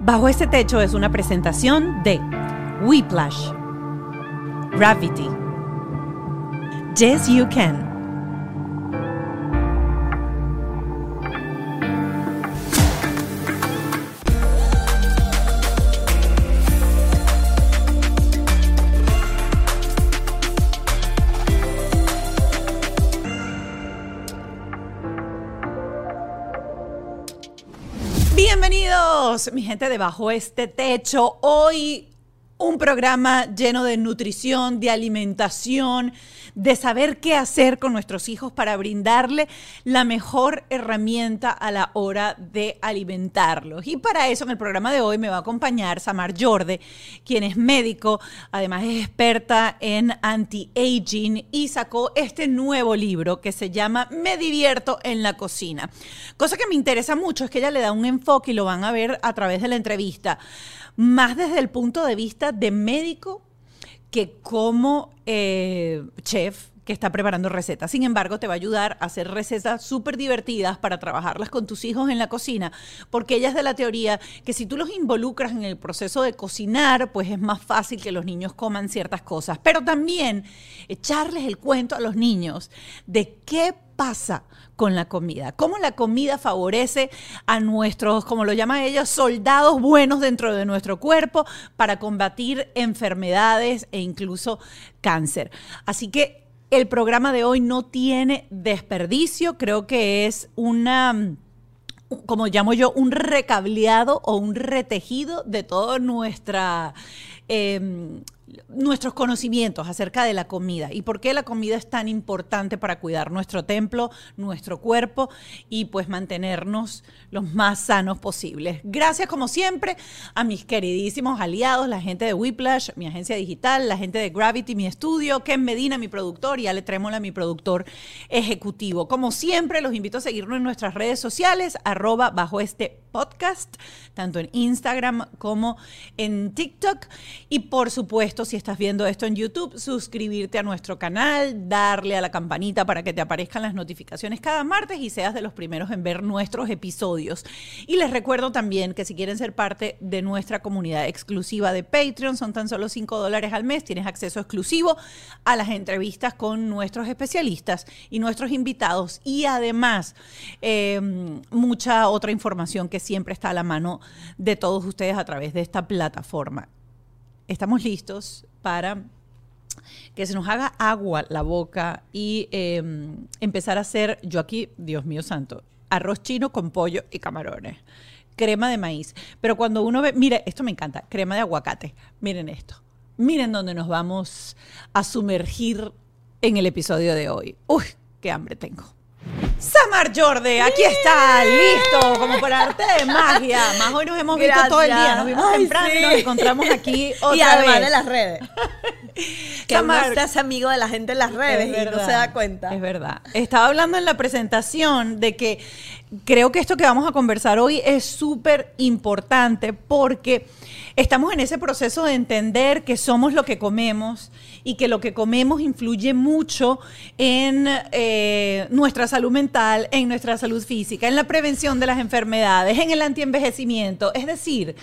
Bajo este techo es una presentación de Whiplash, Gravity, Yes You Can. Mi gente debajo este techo. Hoy un programa lleno de nutrición, de alimentación, de saber qué hacer con nuestros hijos para brindarle la mejor herramienta a la hora de alimentarlos. Y para eso en el programa de hoy me va a acompañar Samar Jorde, quien es médico, además es experta en anti-aging y sacó este nuevo libro que se llama Me divierto en la cocina. Cosa que me interesa mucho es que ella le da un enfoque y lo van a ver a través de la entrevista, más desde el punto de vista de médico que como eh, chef que está preparando recetas. Sin embargo, te va a ayudar a hacer recetas súper divertidas para trabajarlas con tus hijos en la cocina, porque ella es de la teoría que si tú los involucras en el proceso de cocinar, pues es más fácil que los niños coman ciertas cosas. Pero también echarles el cuento a los niños de qué pasa con la comida, cómo la comida favorece a nuestros, como lo llaman ellos, soldados buenos dentro de nuestro cuerpo para combatir enfermedades e incluso cáncer. Así que el programa de hoy no tiene desperdicio, creo que es una como llamo yo, un recableado o un retejido de toda nuestra eh, nuestros conocimientos acerca de la comida y por qué la comida es tan importante para cuidar nuestro templo, nuestro cuerpo y pues mantenernos los más sanos posibles. Gracias como siempre a mis queridísimos aliados, la gente de Whiplash, mi agencia digital, la gente de Gravity, mi estudio, Ken Medina, mi productor y Ale Trémola, mi productor ejecutivo. Como siempre, los invito a seguirnos en nuestras redes sociales, arroba bajo este podcast, tanto en Instagram como en TikTok. Y por supuesto, si estás viendo esto en YouTube, suscribirte a nuestro canal, darle a la campanita para que te aparezcan las notificaciones cada martes y seas de los primeros en ver nuestros episodios. Y les recuerdo también que si quieren ser parte de nuestra comunidad exclusiva de Patreon, son tan solo 5 dólares al mes, tienes acceso exclusivo a las entrevistas con nuestros especialistas y nuestros invitados y además eh, mucha otra información que siempre está a la mano de todos ustedes a través de esta plataforma. Estamos listos para que se nos haga agua la boca y eh, empezar a hacer, yo aquí, Dios mío santo, arroz chino con pollo y camarones, crema de maíz. Pero cuando uno ve, mire, esto me encanta, crema de aguacate, miren esto, miren dónde nos vamos a sumergir en el episodio de hoy. Uy, qué hambre tengo. Samar Jorde, aquí está, listo, como por arte de magia. Más hoy nos hemos visto todo el día, nos vimos Ay, temprano y nos encontramos aquí otra y además vez. de las redes. que Samar, uno se hace amigo de la gente en las redes Es y no se da cuenta. Es verdad. Estaba hablando en la presentación de que creo que esto que vamos a conversar hoy es súper importante porque estamos en ese proceso de entender que somos lo que comemos y que lo que comemos influye mucho en eh, nuestra salud mental, en nuestra salud física, en la prevención de las enfermedades, en el antienvejecimiento. Es decir,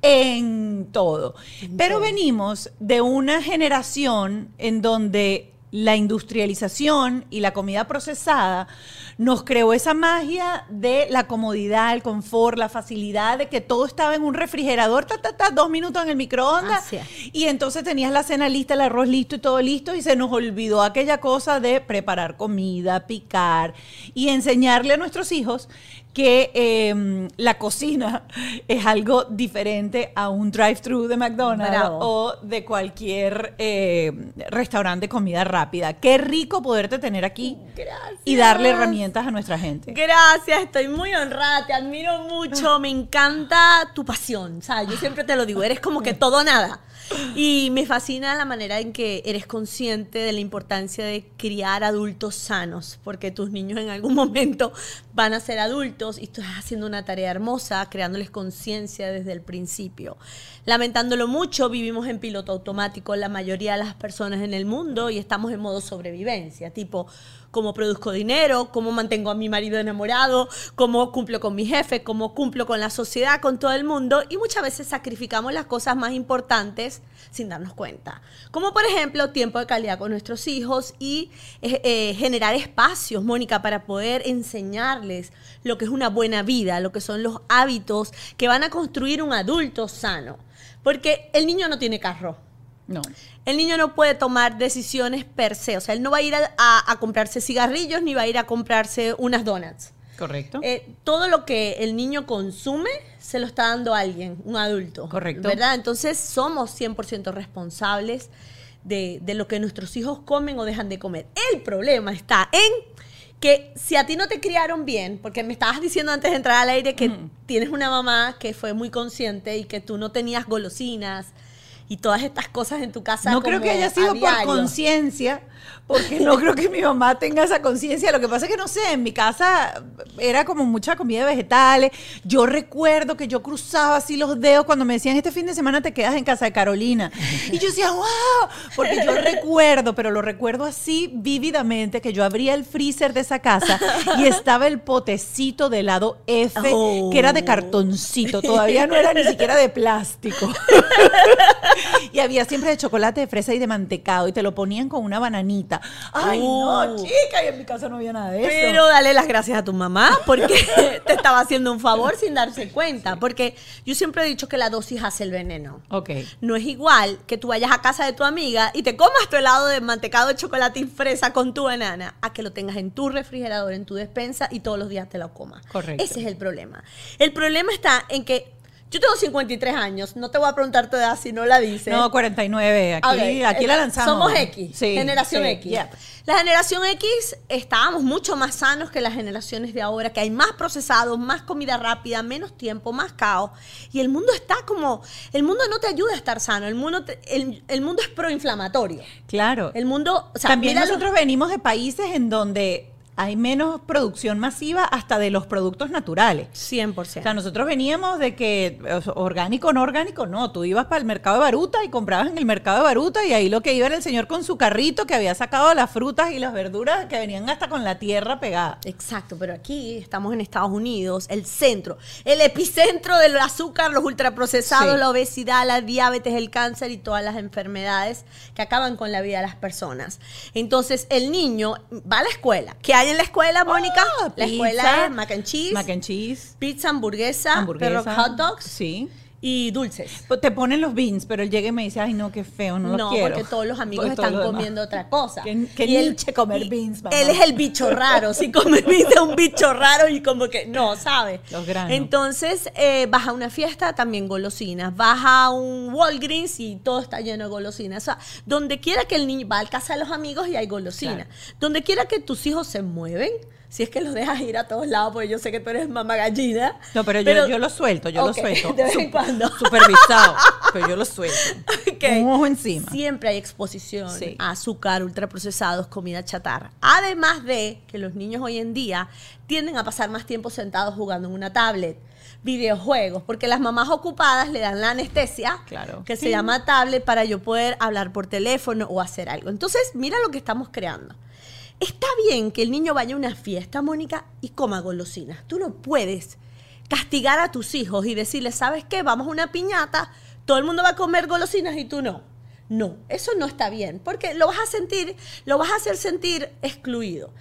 en todo. Pero venimos de una generación en donde la industrialización y la comida procesada nos creó esa magia de la comodidad, el confort, la facilidad de que todo estaba en un refrigerador, ta, ta, ta, dos minutos en el microondas. Y entonces tenías la cena lista, el arroz listo y todo listo, y se nos olvidó aquella cosa de preparar comida, picar y enseñarle a nuestros hijos que eh, la cocina es algo diferente a un drive-thru de McDonald's Bravo. o de cualquier eh, restaurante de comida rápida. Qué rico poderte tener aquí Gracias. y darle herramientas a nuestra gente. Gracias, estoy muy honrada, te admiro mucho, me encanta tu pasión, o sea, yo siempre te lo digo, eres como que todo nada. Y me fascina la manera en que eres consciente de la importancia de criar adultos sanos, porque tus niños en algún momento van a ser adultos y estás haciendo una tarea hermosa, creándoles conciencia desde el principio. Lamentándolo mucho, vivimos en piloto automático la mayoría de las personas en el mundo y estamos en modo sobrevivencia, tipo, cómo produzco dinero, cómo mantengo a mi marido enamorado, cómo cumplo con mi jefe, cómo cumplo con la sociedad, con todo el mundo. Y muchas veces sacrificamos las cosas más importantes sin darnos cuenta. Como por ejemplo tiempo de calidad con nuestros hijos y eh, eh, generar espacios, Mónica, para poder enseñarles lo que es una buena vida, lo que son los hábitos que van a construir un adulto sano. Porque el niño no tiene carro. No. El niño no puede tomar decisiones per se. O sea, él no va a ir a, a comprarse cigarrillos ni va a ir a comprarse unas donuts. Correcto. Eh, todo lo que el niño consume se lo está dando alguien, un adulto. Correcto. ¿Verdad? Entonces somos 100% responsables de, de lo que nuestros hijos comen o dejan de comer. El problema está en que si a ti no te criaron bien, porque me estabas diciendo antes de entrar al aire que tienes una mamá que fue muy consciente y que tú no tenías golosinas y todas estas cosas en tu casa. No creo que haya sido por conciencia, porque no creo que mi mamá tenga esa conciencia. Lo que pasa es que no sé, en mi casa era como mucha comida de vegetales. Yo recuerdo que yo cruzaba así los dedos cuando me decían este fin de semana te quedas en casa de Carolina. Y yo decía, wow, porque yo recuerdo, pero lo recuerdo así vívidamente, que yo abría el freezer de esa casa y estaba el potecito de helado F, Oh. que era de cartoncito, todavía no era ni siquiera de plástico. Y había siempre de chocolate, de fresa y de mantecado. Y te lo ponían con una bananita. Ay, no, Uh. chica. Y en mi casa no había nada de eso. Pero dale las gracias a tu mamá porque te estaba haciendo un favor sin darse cuenta. Porque yo siempre he dicho que la dosis hace el veneno. Ok. No es igual que tú vayas a casa de tu amiga y te comas tu helado de mantecado de chocolate y fresa con tu banana, a que lo tengas en tu refrigerador, en tu despensa y todos los días te lo comas. Correcto. Ese es el problema. El problema está en que yo tengo 53 años, no te voy a preguntar tu edad si no la dices. No, 49. Aquí, Ok, aquí la lanzamos. Somos X, Sí, generación sí, X. La generación X estábamos mucho más sanos que las generaciones de ahora, que hay más procesados, más comida rápida, menos tiempo, más caos. Y el mundo está como, el mundo no te ayuda a estar sano, el mundo, te- el, el mundo es proinflamatorio. Claro. El mundo, o sea, También nosotros venimos de países en donde hay menos producción masiva hasta de los productos naturales. 100%. O sea, nosotros veníamos de que orgánico, no orgánico, no. Tú ibas para el mercado de Baruta y comprabas en el mercado de Baruta y ahí lo que iba era el señor con su carrito que había sacado las frutas y las verduras que venían hasta con la tierra pegada. Exacto, pero aquí estamos en Estados Unidos, el centro, el epicentro del azúcar, los ultraprocesados, Sí. la obesidad, la diabetes, el cáncer y todas las enfermedades que acaban con la vida de las personas. Entonces, el niño va a la escuela. ¿Qué hay en la escuela, Mónica? Ah, la pizza, escuela es mac and cheese, Mac and cheese, pizza, hamburguesa, hamburguesa. perro hot dogs Sí. Y dulces. Pues Te ponen los beans, pero él llega y me dice, ay, no, qué feo, no, No, los quiero. porque todos los amigos Porque todo están lo comiendo otra cosa. Qué- qué Y él- comer beans, mamá. Él es el bicho raro. Si come beans es un bicho raro y como que no, ¿sabes? Los granos. Entonces, eh, vas a una fiesta, también golosinas. Vas a un Walgreens y todo está lleno de golosinas. O sea, donde quiera que el niño va a casa de los amigos y hay golosinas. Donde quiera que tus hijos se mueven, si es que los dejas ir a todos lados, porque yo sé que tú eres mamá gallina. No, pero, yo, yo lo suelto, yo lo suelto. De vez en cuando. Supervisado, pero yo lo suelto. Un ojo encima. Siempre hay exposición Sí. a azúcar, ultraprocesados, comida chatarra. Además de que los niños hoy en día tienden a pasar más tiempo sentados jugando en una tablet, videojuegos, porque las mamás ocupadas le dan la anestesia, Claro. que se llama tablet, para yo poder hablar por teléfono o hacer algo. Entonces, mira lo que estamos creando. Está bien que el niño vaya a una fiesta, Mónica, y coma golosinas. Tú no puedes castigar a tus hijos y decirles, ¿sabes qué? Vamos a una piñata, todo el mundo va a comer golosinas y tú no. No, eso no está bien, porque lo vas a sentir, lo vas a hacer sentir excluido.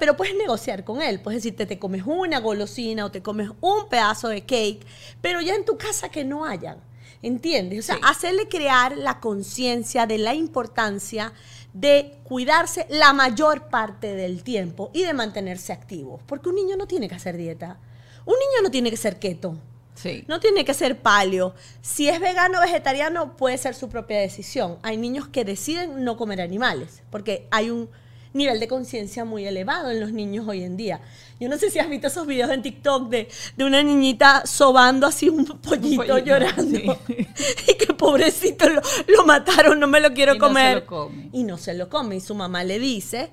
Pero puedes negociar con él, puedes decirte, te comes una golosina o te comes un pedazo de cake, pero ya en tu casa que no hayan. ¿Entiendes? O sea, Sí. hacerle crear la conciencia de la importancia de cuidarse la mayor parte del tiempo y de mantenerse activo. Porque un niño no tiene que hacer dieta. Un niño no tiene que ser keto. Sí. No tiene que ser paleo. Si es vegano o vegetariano, puede ser su propia decisión. Hay niños que deciden no comer animales, porque hay un nivel de conciencia muy elevado en los niños hoy en día. Yo no sé si has visto esos videos en TikTok de, de una niñita sobando así un pollito, pollito, llorando. sí. y que pobrecito lo, lo mataron, no me lo quiero Y no se comer. lo come. Y no se lo come. Y su mamá le dice,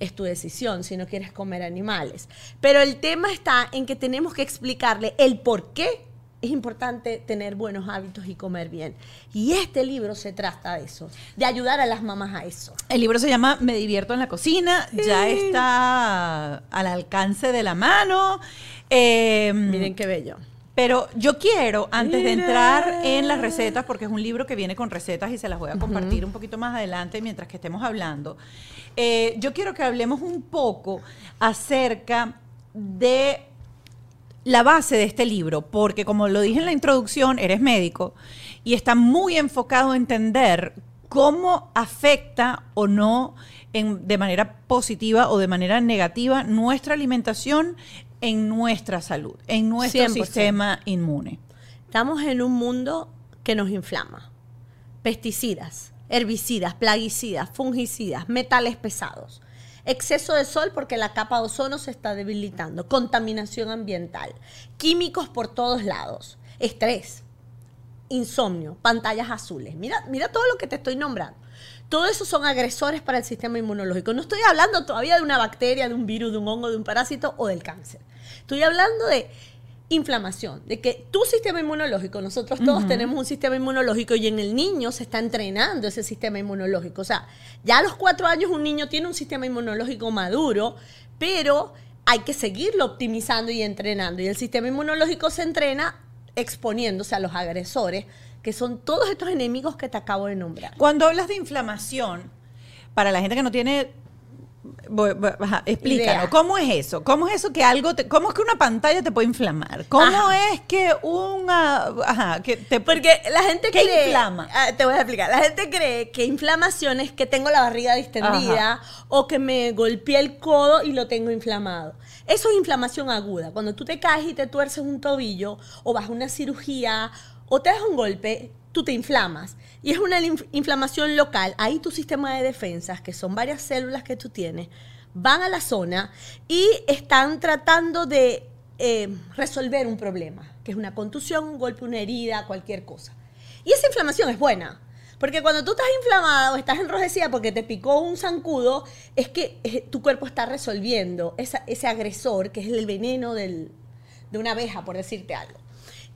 es tu decisión si no quieres comer animales. Pero el tema está en que tenemos que explicarle el por qué es importante tener buenos hábitos y comer bien. Y este libro se trata de eso, de ayudar a las mamás a eso. El libro se llama Me divierto en la cocina, ya está al alcance de la mano. Eh, Miren qué bello. Pero yo quiero, antes de entrar en las recetas, porque es un libro que viene con recetas y se las voy a compartir un poquito más adelante mientras que estemos hablando, eh, yo quiero que hablemos un poco acerca de la base de este libro, porque como lo dije en la introducción, eres médico y está muy enfocado a entender cómo afecta o no en- de manera positiva o de manera negativa nuestra alimentación en nuestra salud, en nuestro 100%. sistema inmune. Estamos en un mundo que nos inflama. Pesticidas, herbicidas, plaguicidas, fungicidas, metales pesados. Exceso de sol porque la capa de ozono se está debilitando. Contaminación ambiental. Químicos por todos lados. Estrés. Insomnio. Pantallas azules. Mira, mira todo lo que te estoy nombrando. Todo eso son agresores para el sistema inmunológico. No estoy hablando todavía de una bacteria, de un virus, de un hongo, de un parásito o del cáncer. Estoy hablando de inflamación, de que tu sistema inmunológico, nosotros todos tenemos un sistema inmunológico y en el niño se está entrenando ese sistema inmunológico. O sea, ya a los cuatro años un niño tiene un sistema inmunológico maduro, pero hay que seguirlo optimizando y entrenando. Y el sistema inmunológico se entrena exponiéndose a los agresores, que son todos estos enemigos que te acabo de nombrar. Cuando hablas de inflamación, para la gente que no tiene voy- voy- ajá, explícanos, Idea. ¿cómo es eso? ¿Cómo es eso que algo, te- cómo es que una pantalla te puede inflamar? ¿Cómo Ajá. es que una, ajá, que te Porque la gente ¿Qué cree. inflama? Ah, te voy a explicar. La gente cree que inflamación es que tengo la barriga distendida o que me golpeé el codo y lo tengo inflamado. Eso es inflamación aguda. Cuando tú te caes y te tuerces un tobillo o vas a una cirugía o te das un golpe, tú te inflamas. Y es una inf- inflamación local. Ahí tu sistema de defensas, que son varias células que tú tienes, van a la zona y están tratando de eh, resolver un problema, que es una contusión, un golpe, una herida, cualquier cosa. Y esa inflamación es buena. Porque cuando tú estás inflamada o estás enrojecida porque te picó un zancudo, es que tu cuerpo está resolviendo ese agresor, que es el veneno de una abeja, por decirte algo.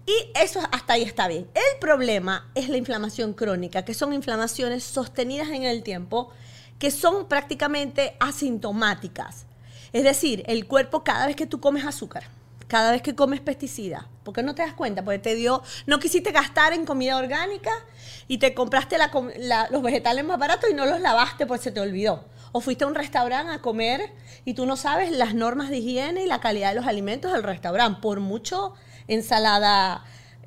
Y eso hasta ahí está bien. El problema es la inflamación crónica, que son inflamaciones sostenidas en el tiempo, que son prácticamente asintomáticas. Es decir, el cuerpo cada vez que tú comes azúcar, cada vez que comes pesticida, porque no te das cuenta, porque te dio, no quisiste gastar en comida orgánica y te compraste los vegetales más baratos y no los lavaste porque se te olvidó. O fuiste a un restaurante a comer y tú no sabes las normas de higiene y la calidad de los alimentos del restaurante. Por mucho ensalada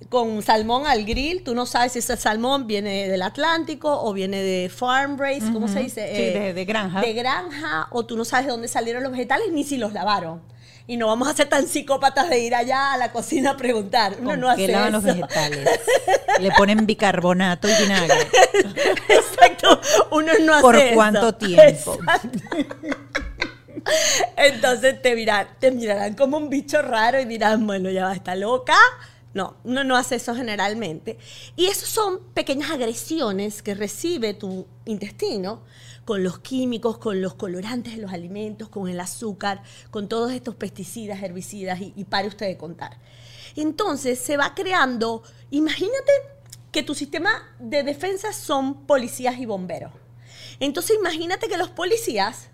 con salmón al grill, tú no sabes si ese salmón viene del Atlántico o viene de farm raised, ¿cómo se dice? Sí, de- de granja. De granja, o tú no sabes de dónde salieron los vegetales ni si los lavaron. Y no vamos a ser tan psicópatas de ir allá a la cocina a preguntar. Uno ¿Con no qué hace lavan los vegetales? Le ponen bicarbonato y vinagre. Exacto. Uno no hace ¿Por eso. cuánto tiempo? Entonces te te mirarán como un bicho raro y dirán, bueno, ya va, está loca. No, uno no hace eso generalmente. Y eso son pequeñas agresiones que recibe tu intestino con los químicos, con los colorantes de los alimentos, con el azúcar, con todos estos pesticidas, herbicidas y, y pare usted de contar. Entonces se va creando, imagínate que tu sistema de defensa son policías y bomberos. Entonces imagínate que los policías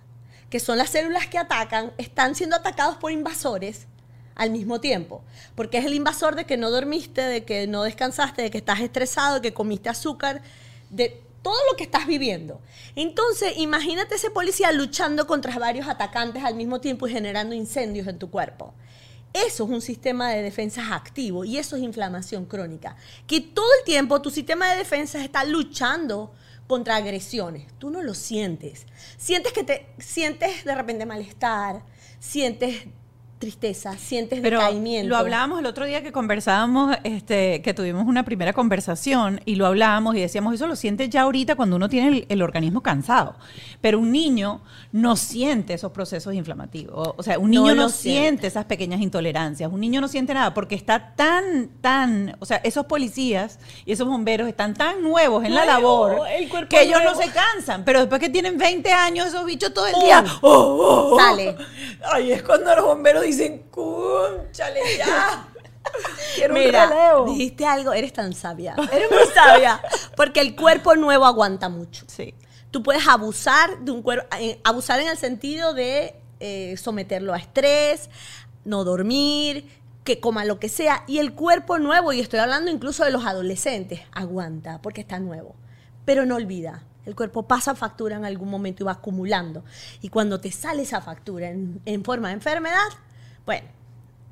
que son las células que atacan, están siendo atacados por invasores al mismo tiempo. Porque es el invasor de que no dormiste, de que no descansaste, de que estás estresado, de que comiste azúcar, de todo lo que estás viviendo. Entonces, imagínate ese policía luchando contra varios atacantes al mismo tiempo y generando incendios en tu cuerpo. Eso es un sistema de defensas activo y eso es inflamación crónica. Que todo el tiempo tu sistema de defensas está luchando contra agresiones. Tú no lo sientes. Sientes que te sientes de repente malestar, sientes tristeza, sientes Pero decaimiento. lo hablábamos el otro día que conversábamos, este, que tuvimos una primera conversación y lo hablábamos y decíamos, eso lo sientes ya ahorita cuando uno tiene el, el organismo cansado. Pero un niño no siente esos procesos inflamativos. O, sea, un niño no, siente. siente. esas pequeñas intolerancias. Un niño no siente nada porque está tan, tan, o sea, esos policías y esos bomberos están tan nuevos en la labor el que ellos no se cansan. Pero después que tienen 20 años, esos bichos todo el día, ¡oh, oh, oh! Sale. Ay, es cuando los bomberos dicen, cúnchale ya. Quiero un Mira, relevo. dijiste algo, eres tan sabia. Eres muy sabia. Porque el cuerpo nuevo aguanta mucho. Sí. Tú puedes abusar de un cuerpo, eh, abusar en el sentido de eh, someterlo a estrés, no dormir, que coma lo que sea. Y el cuerpo nuevo, y estoy hablando incluso de los adolescentes, aguanta porque está nuevo. Pero no olvida. El cuerpo pasa factura en algún momento y va acumulando. Y cuando te sale esa factura en, en forma de enfermedad, bueno,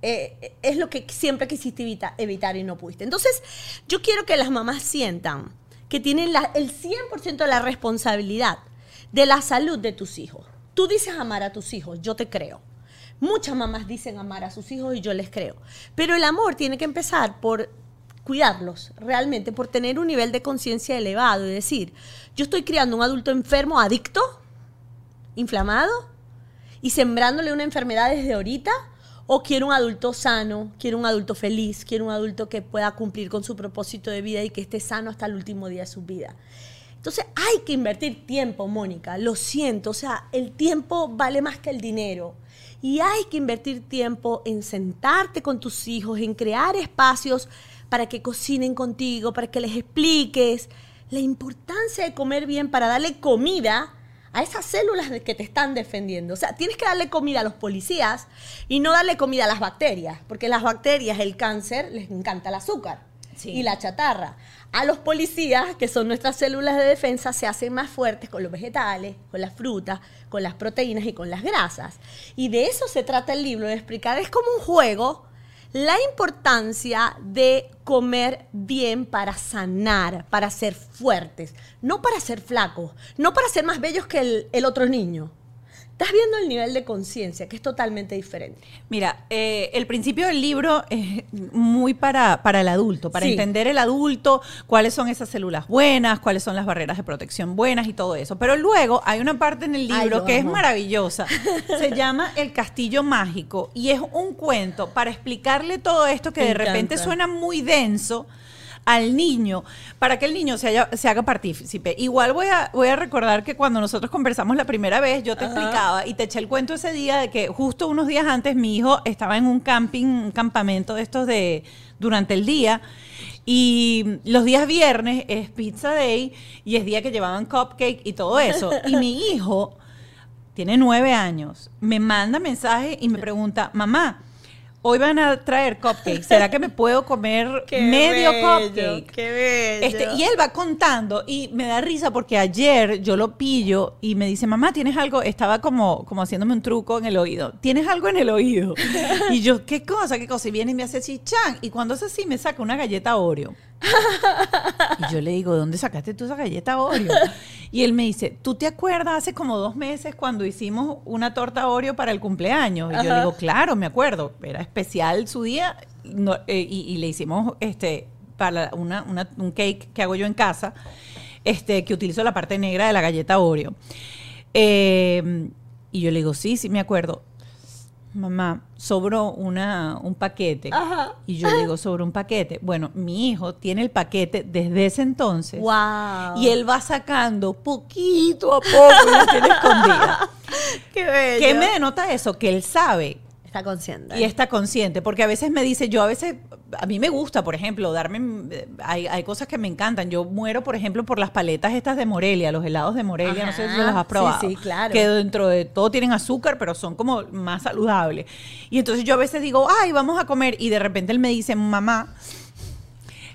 eh, es lo que siempre quisiste evita- evitar y no pudiste. Entonces, yo quiero que las mamás sientan que tienen el 100% de la responsabilidad de la salud de tus hijos. Tú dices amar a tus hijos, yo te creo. Muchas mamás dicen amar a sus hijos y yo les creo. Pero el amor tiene que empezar por cuidarlos, realmente, por tener un nivel de conciencia elevado y decir, yo estoy criando un adulto enfermo, adicto, inflamado, y sembrándole una enfermedad desde ahorita? ¿O quiero un adulto sano, quiero un adulto feliz, quiero un adulto que pueda cumplir con su propósito de vida y que esté sano hasta el último día de su vida? Entonces hay que invertir tiempo, Mónica, lo siento, o sea, el tiempo vale más que el dinero. Y hay que invertir tiempo en sentarte con tus hijos, en crear espacios para que cocinen contigo, para que les expliques la importancia de comer bien para darle comida a esas células que te están defendiendo. O sea, tienes que darle comida a los policías y no darle comida a las bacterias, porque las bacterias, el cáncer, les encanta el azúcar Sí. y la chatarra. A los policías, que son nuestras células de defensa, se hacen más fuertes con los vegetales, con las frutas, con las proteínas y con las grasas. Y de eso se trata el libro, de explicar, es como un juego, la importancia de comer bien para sanar, para ser fuertes, no para ser flacos, no para ser más bellos que el, otro niño. Estás viendo el nivel de conciencia, que es totalmente diferente. Mira, eh, el principio del libro es muy para, para el adulto, para Sí. entender el adulto, cuáles son esas células buenas, cuáles son las barreras de protección buenas y todo eso. Pero luego hay una parte en el libro que es maravillosa. Se llama El Castillo Mágico y es un cuento para explicarle todo esto que Me de repente encanta. suena muy denso al niño para que el niño se, haya- se haga partícipe. Igual voy a, voy a recordar que cuando nosotros conversamos la primera vez, yo te explicaba y te eché el cuento ese día de que justo unos días antes mi hijo estaba en un camping, un campamento de estos de durante el día. Y los días viernes es pizza day y es día que llevaban cupcake y todo eso. Y mi hijo tiene nueve años, me manda mensaje y me pregunta, mamá, hoy van a traer cupcake, ¿será que me puedo comer medio cupcake? Qué bello. Este, y él va contando y me da risa porque ayer yo lo pillo y me dice, mamá, ¿tienes algo? Estaba como, como haciéndome un truco en el oído. ¿Tienes algo en el oído? Y yo, ¿qué cosa? ¿Qué cosa? Y viene y me hace chichán. Y cuando hace así, me saca una galleta Oreo. Y yo le digo, ¿de dónde sacaste tú esa galleta Oreo? Y él me dice, ¿tú te acuerdas hace como dos meses cuando hicimos una torta Oreo para el cumpleaños? Y yo le digo, claro, me acuerdo. Era especial su día no, eh, y, y le hicimos este para una, una- un cake que hago yo en casa, este que utilizo la parte negra de la galleta Oreo. Eh, y yo le digo, sí, sí, me acuerdo. Mamá, sobró una, un paquete. Ajá. Y yo digo, sobre un paquete. Bueno, mi hijo tiene el paquete desde ese entonces. Wow. Y él va sacando poquito a poco y la tiene escondida. Qué bello. ¿Qué me denota eso? Que él sabe Está consciente. y está consciente, porque a veces me dice, yo a veces, a mí me gusta, por ejemplo, darme, hay, hay cosas que me encantan. Yo muero, por ejemplo, por las paletas estas de Morelia, los helados de Morelia, no sé si los has sí, probado. sí, claro. Que dentro de todo tienen azúcar, pero son como más saludables. Y entonces yo a veces digo, ay, vamos a comer, y de repente él me dice, mamá,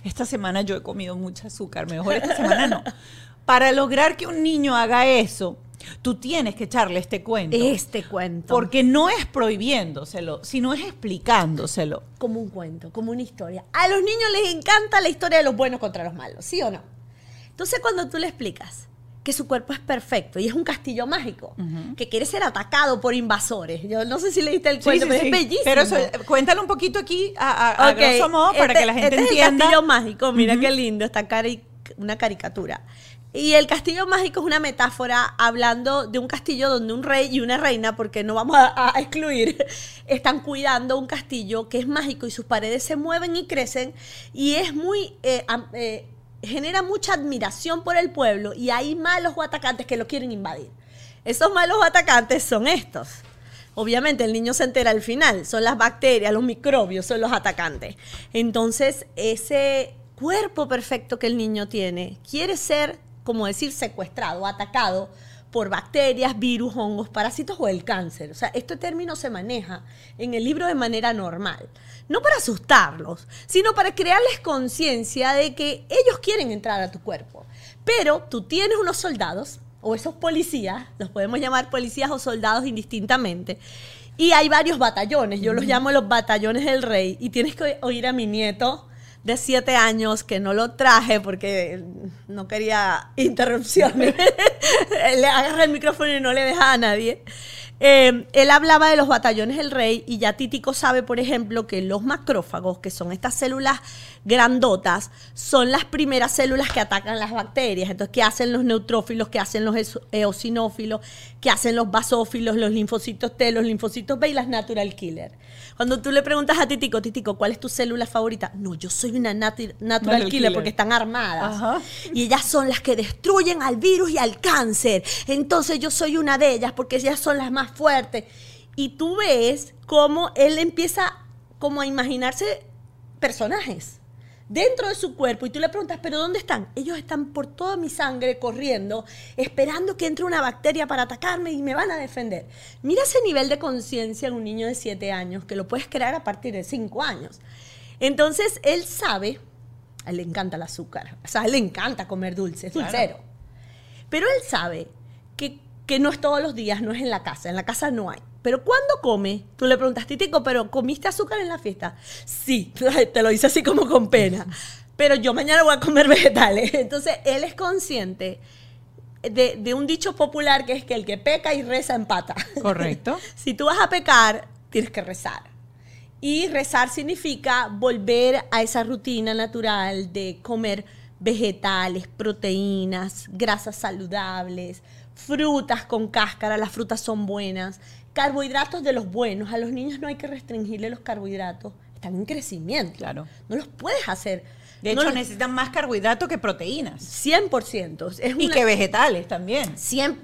esta semana yo he comido mucho azúcar, mejor esta semana no. Para lograr que un niño haga eso, tú tienes que echarle este cuento. Este cuento. Porque no es prohibiéndoselo, sino es explicándoselo. como un cuento, como una historia. A los niños les encanta la historia de los buenos contra los malos, ¿sí o no? Entonces cuando tú le explicas que su cuerpo es perfecto y es un castillo mágico, que quiere ser atacado por invasores. Yo no sé si leíste el cuento, pero es bellísimo. Pero eso, cuéntalo un poquito aquí a, a- grosso modo para este- que la gente este Es el entienda. castillo mágico, mira qué lindo, está cari- una caricatura. Y el castillo mágico es una metáfora hablando de un castillo donde un rey y una reina, porque no vamos a, excluir, están cuidando un castillo que es mágico y sus paredes se mueven y crecen y es muy... eh, eh, genera mucha admiración por el pueblo y hay malos o atacantes que lo quieren invadir. Esos malos atacantes son estos. Obviamente el niño se entera al final, son las bacterias, los microbios, son los atacantes. Entonces, ese cuerpo perfecto que el niño tiene quiere ser, como decir, secuestrado, atacado por bacterias, virus, hongos, parásitos o el cáncer. O sea, este término se maneja en el libro de manera normal. No para asustarlos, sino para crearles conciencia de que ellos quieren entrar a tu cuerpo. Pero tú tienes unos soldados, o esos policías, los podemos llamar policías o soldados indistintamente, y hay varios batallones, yo los llamo los batallones del rey, y tienes que oír a mi nieto de siete años que no lo traje porque no quería interrupciones. le agarra el micrófono y no le deja a nadie. Eh, él hablaba de los batallones del rey y ya Títico sabe, por ejemplo, que los macrófagos, que son estas células grandotas, son las primeras células que atacan las bacterias. Entonces, ¿qué hacen los neutrófilos? ¿Qué hacen los eosinófilos? ¿Qué hacen los basófilos, los linfocitos T, los linfocitos B y las natural killer? Cuando tú le preguntas a Titico, Titico, ¿cuál es tu célula favorita? No, yo soy una natural killer, porque están armadas. Y ellas son las que destruyen al virus y al cáncer. Entonces yo soy una de ellas porque ellas son las más fuertes. Y tú ves cómo él empieza como a imaginarse personajes dentro de su cuerpo y tú le preguntas, ¿pero dónde están? Ellos están por toda mi sangre corriendo, esperando que entre una bacteria para atacarme y me van a defender. Mira ese nivel de conciencia en un niño de 7 años, que lo puedes crear a partir de 5 años. Entonces, él sabe, a él le encanta el azúcar, o sea, a él le encanta comer dulce, es dulcero. Pero él sabe que, que no es todos los días, no es en la casa, en la casa no hay. Pero cuando come, tú le preguntas, Titico, ¿pero comiste azúcar en la fiesta? Sí, te lo dice así como con pena. Pero yo mañana voy a comer vegetales. Entonces, él es consciente de, de, un dicho popular que es que el que peca y reza empata. Correcto. si tú vas a pecar, tienes que rezar. Y rezar significa volver a esa rutina natural de comer vegetales, proteínas, grasas saludables, frutas con cáscara, las frutas son buenas, carbohidratos de los buenos. A los niños no hay que restringirle los carbohidratos. Están en crecimiento. Claro. No los puedes hacer. De hecho, necesitan más carbohidratos que proteínas. 100%. Es y que vegetales también.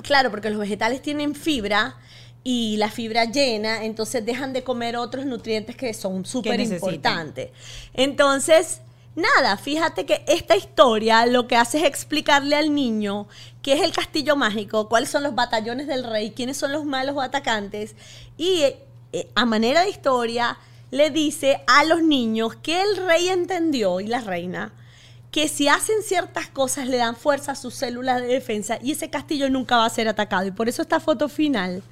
claro, porque los vegetales tienen fibra y la fibra llena, entonces dejan de comer otros nutrientes que son súper importantes. Entonces, Nada, fíjate que esta historia lo que hace es explicarle al niño qué es el castillo mágico, cuáles son los batallones del rey, quiénes son los malos o atacantes, y eh, a manera de historia le dice a los niños que el rey entendió y la reina que si hacen ciertas cosas le dan fuerza a sus células de defensa y ese castillo nunca va a ser atacado. Y por eso esta foto final,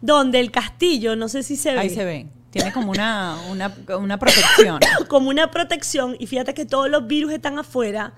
donde el castillo, no sé si se ve. Ahí se ve tiene como una, una, protección. como una protección. Y fíjate que todos los virus están afuera.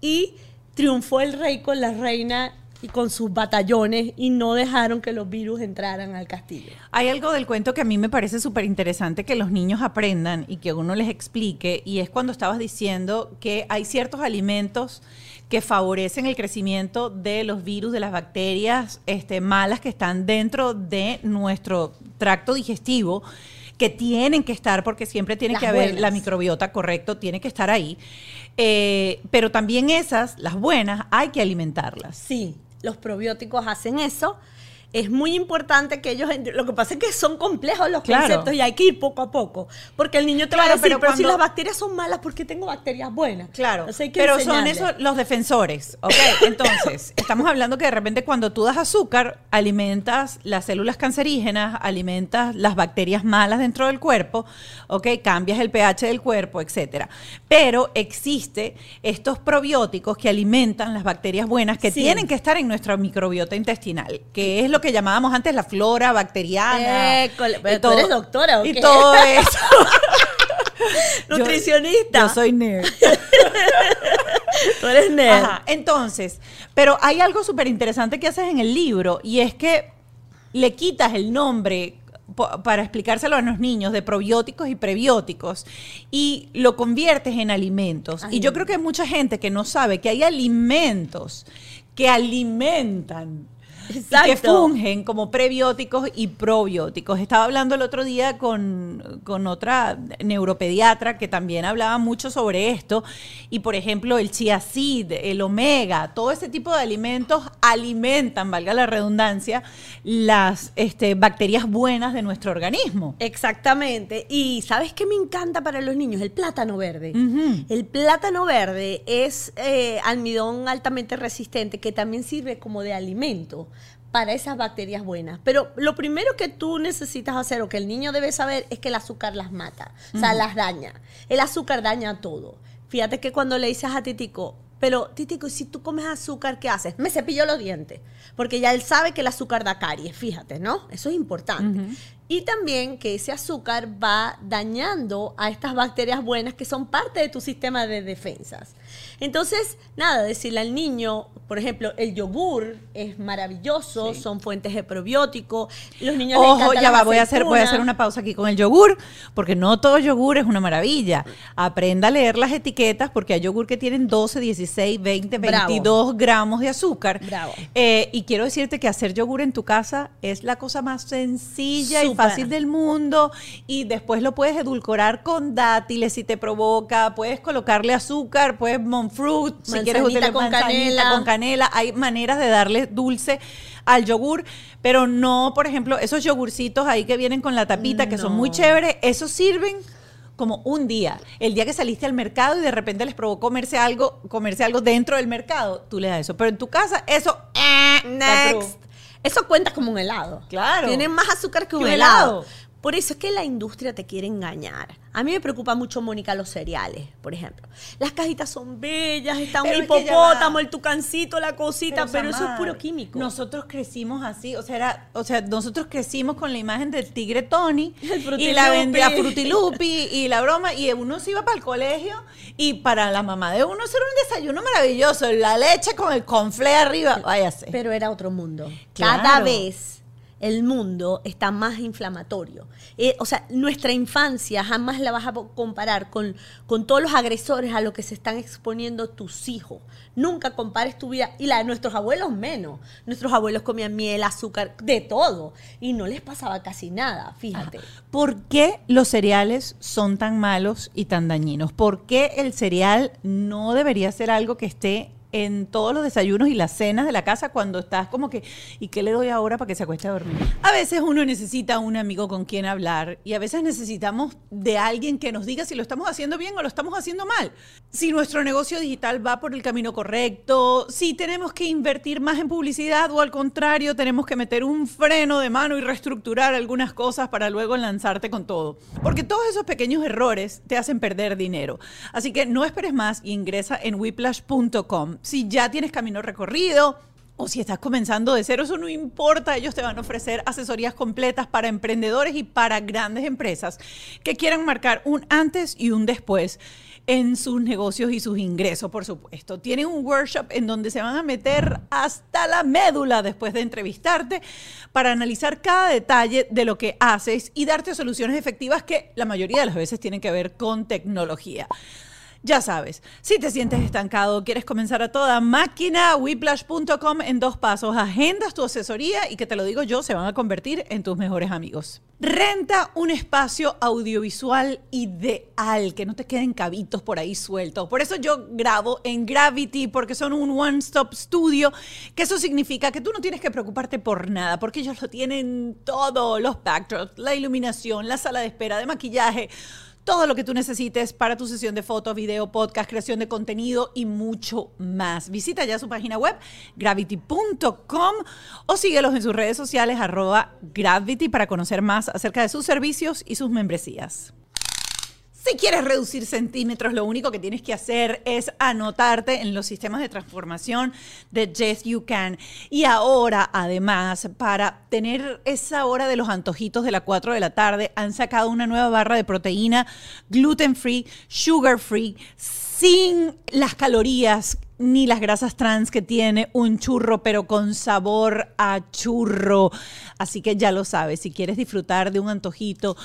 Y triunfó el rey con la reina y con sus batallones y no dejaron que los virus entraran al castillo. Hay algo del cuento que a mí me parece súper interesante que los niños aprendan y que uno les explique y es cuando estabas diciendo que hay ciertos alimentos que favorecen el crecimiento de los virus, de las bacterias este, malas que están dentro de nuestro tracto digestivo que tienen que estar, porque siempre tiene que haber la microbiota, correcto, tiene que estar ahí. Eh, pero también esas, las buenas, hay que alimentarlas. Sí, los probióticos hacen eso es muy importante que ellos... Lo que pasa es que son complejos los conceptos y hay que ir poco a poco. Porque el niño te va a decir, pero, si las bacterias son malas, ¿por qué tengo bacterias buenas? Claro, pero son esos los defensores, ¿ok? Entonces, estamos hablando que de repente cuando tú das azúcar, alimentas las células cancerígenas, alimentas las bacterias malas dentro del cuerpo, ¿ok? Cambias el pH del cuerpo, etcétera. Pero existe estos probióticos que alimentan las bacterias buenas que tienen que estar en nuestra microbiota intestinal, que es lo que llamábamos antes la flora bacteriana. Eh, y todo, eres doctora Y todo eso. Nutricionista. Yo, soy nerd. Tú eres nerd. Ajá. Entonces, pero hay algo súper interesante que haces en el libro y es que le quitas el nombre para explicárselo a los niños de probióticos y prebióticos y lo conviertes en alimentos. Y yo creo que hay mucha gente que no sabe que hay alimentos que alimentan y que fungen como prebióticos y probióticos. Estaba hablando el otro día con, con otra neuropediatra que también hablaba mucho sobre esto. Y por ejemplo, el chia seed, el omega, todo ese tipo de alimentos alimentan, valga la redundancia, las este, bacterias buenas de nuestro organismo. Exactamente. Y ¿sabes qué me encanta para los niños? El plátano verde. El plátano verde es eh, almidón altamente resistente que también sirve como de alimento para esas bacterias buenas. Pero lo primero que tú necesitas hacer o que el niño debe saber es que el azúcar las mata, o sea, las daña. El azúcar daña todo. Fíjate que cuando le dices a Titico, pero Titico, si tú comes azúcar, ¿qué haces? Me cepillo los dientes, porque ya él sabe que el azúcar da caries, fíjate, ¿no? Eso es importante. Y también que ese azúcar va dañando a estas bacterias buenas que son parte de tu sistema de defensas. Entonces, nada, decirle al niño, por ejemplo, el yogur es maravilloso, Sí. son fuentes de probiótico. Los niños Ojo, ya va, voy a hacer, voy a hacer una pausa aquí con el yogur, porque no todo yogur es una maravilla. Aprenda a leer las etiquetas, porque hay yogur que tienen 12, 16, 20, Bravo. 22 gramos de azúcar. Bravo. Eh, y quiero decirte que hacer yogur en tu casa es la cosa más sencilla y fácil del mundo. Y después lo puedes edulcorar con dátiles si te provoca. Puedes colocarle azúcar, puedes monfruit, si quieres utilizar con canela. con canela. Hay maneras de darle dulce al yogur, pero no, por ejemplo, esos yogurcitos ahí que vienen con la tapita, que son muy chéveres, esos sirven como un día. El día que saliste al mercado y de repente les provocó comerse algo, comerse algo dentro del mercado, tú le das eso. Pero en tu casa, eso. eh. Next. Eso cuenta como un helado. Claro. Tiene más azúcar que un un helado. helado. Por eso es que la industria te quiere engañar. A mí me preocupa mucho, Mónica, los cereales, por ejemplo. Las cajitas son bellas, está un Pero ya hipopótamo, el tucancito, la cosita, pero, eso es puro químico. Nosotros crecimos así, o sea, era, o sea, nosotros crecimos con la imagen del tigre Tony y la vendía Frutilupi. Frutilupi y la broma y uno se iba para el colegio y para la mamá de uno eso era un desayuno maravilloso, la leche con el conflé arriba, váyase. Pero era otro mundo. Claro. Cada vez el mundo está más inflamatorio. Eh, o sea, nuestra infancia jamás la vas a comparar con, con todos los agresores a los que se están exponiendo tus hijos. Nunca compares tu vida y la de nuestros abuelos menos. Nuestros abuelos comían miel, azúcar, de todo. Y no les pasaba casi nada, fíjate. ¿Por qué los cereales son tan malos y tan dañinos? ¿Por qué el cereal no debería ser algo que esté en todos los desayunos y las cenas de la casa cuando estás como que, ¿y qué le doy ahora para que se acueste a dormir? A veces uno necesita un amigo con quien hablar y a veces necesitamos de alguien que nos diga si lo estamos haciendo bien o lo estamos haciendo mal. Si nuestro negocio digital va por el camino correcto, si tenemos que invertir más en publicidad o al contrario, tenemos que meter un freno de mano y reestructurar algunas cosas para luego lanzarte con todo. Porque todos esos pequeños errores te hacen perder dinero. Así que no esperes más y ingresa en whiplash.com. Si ya tienes camino recorrido, o si estás comenzando de cero, eso no importa. Ellos te van a ofrecer asesorías completas para emprendedores y para grandes empresas que quieran marcar un antes y un después en sus negocios y sus ingresos, por supuesto. Tienen un workshop en donde se van a meter hasta la médula después de entrevistarte para analizar cada detalle de lo que haces y darte soluciones efectivas que la mayoría de las veces tienen que ver con tecnología. Ya sabes, si te sientes estancado, quieres comenzar a toda máquina, whiplash.com en dos pasos. Agendas tu asesoría y que te lo digo yo, se van a convertir en tus mejores amigos. Renta un espacio audiovisual ideal, que no te queden cabitos por ahí sueltos. Por eso yo grabo en Gravity, porque son un one-stop studio, que eso significa que tú no tienes que preocuparte por nada, porque ellos lo tienen todo, los backdrops, la iluminación, la sala de espera, de maquillaje todo lo que tú necesites para tu sesión de fotos, video, podcast, creación de contenido y mucho más. Visita ya su página web, gravity.com o síguelos en sus redes sociales, arroba gravity, para conocer más acerca de sus servicios y sus membresías. Si quieres reducir centímetros, lo único que tienes que hacer es anotarte en los sistemas de transformación de Yes You Can. Y ahora, además, para tener esa hora de los antojitos de las 4 de la tarde, han sacado una nueva barra de proteína gluten free, sugar free, sin las calorías ni las grasas trans que tiene un churro, pero con sabor a churro. Así que ya lo sabes, si quieres disfrutar de un antojito,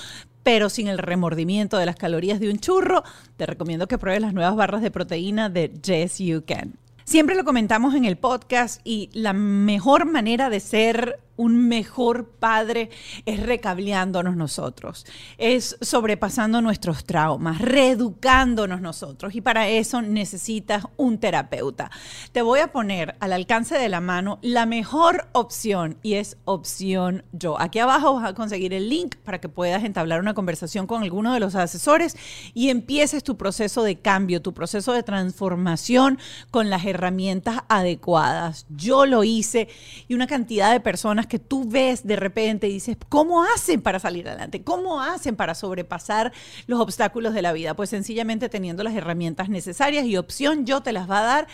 pero sin el remordimiento de las calorías de un churro, te recomiendo que pruebes las nuevas barras de proteína de Yes You Can. Siempre lo comentamos en el podcast y la mejor manera de ser un mejor padre es recableándonos nosotros, es sobrepasando nuestros traumas, reeducándonos nosotros y para eso necesitas un terapeuta. Te voy a poner al alcance de la mano la mejor opción y es opción yo. Aquí abajo vas a conseguir el link para que puedas entablar una conversación con alguno de los asesores y empieces tu proceso de cambio, tu proceso de transformación con las herramientas adecuadas. Yo lo hice y una cantidad de personas que tú ves de repente y dices, ¿cómo hacen para salir adelante? ¿Cómo hacen para sobrepasar los obstáculos de la vida? Pues sencillamente teniendo las herramientas necesarias y opción yo te las va a dar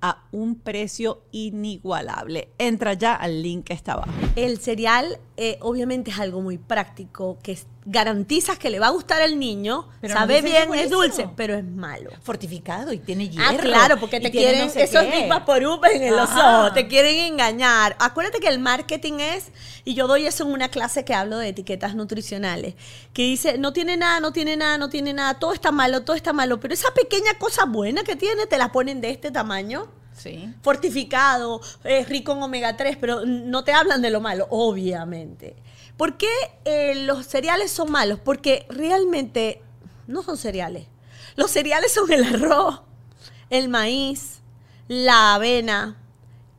a un precio inigualable. Entra ya al link que está abajo. El cereal eh, obviamente es algo muy práctico que garantizas que le va a gustar al niño, Pero sabe bien, es dulce, pero es malo. Fortificado y tiene hierro. Ah, claro, porque te quieren no sé esos. Big Vaporub en los ojos, te quieren engañar. Acuérdate que el marketing es, y yo doy eso en una clase que hablo de etiquetas nutricionales, que dice, no tiene nada, no tiene nada, no tiene nada, todo está malo, todo está malo, pero esa pequeña cosa buena que tiene te la ponen de este tamaño. Sí. Fortificado, es rico en omega 3, pero no te hablan de lo malo, obviamente. ¿Por qué eh, los cereales son malos? Porque realmente no son cereales. Los cereales son el arroz, el maíz, la avena,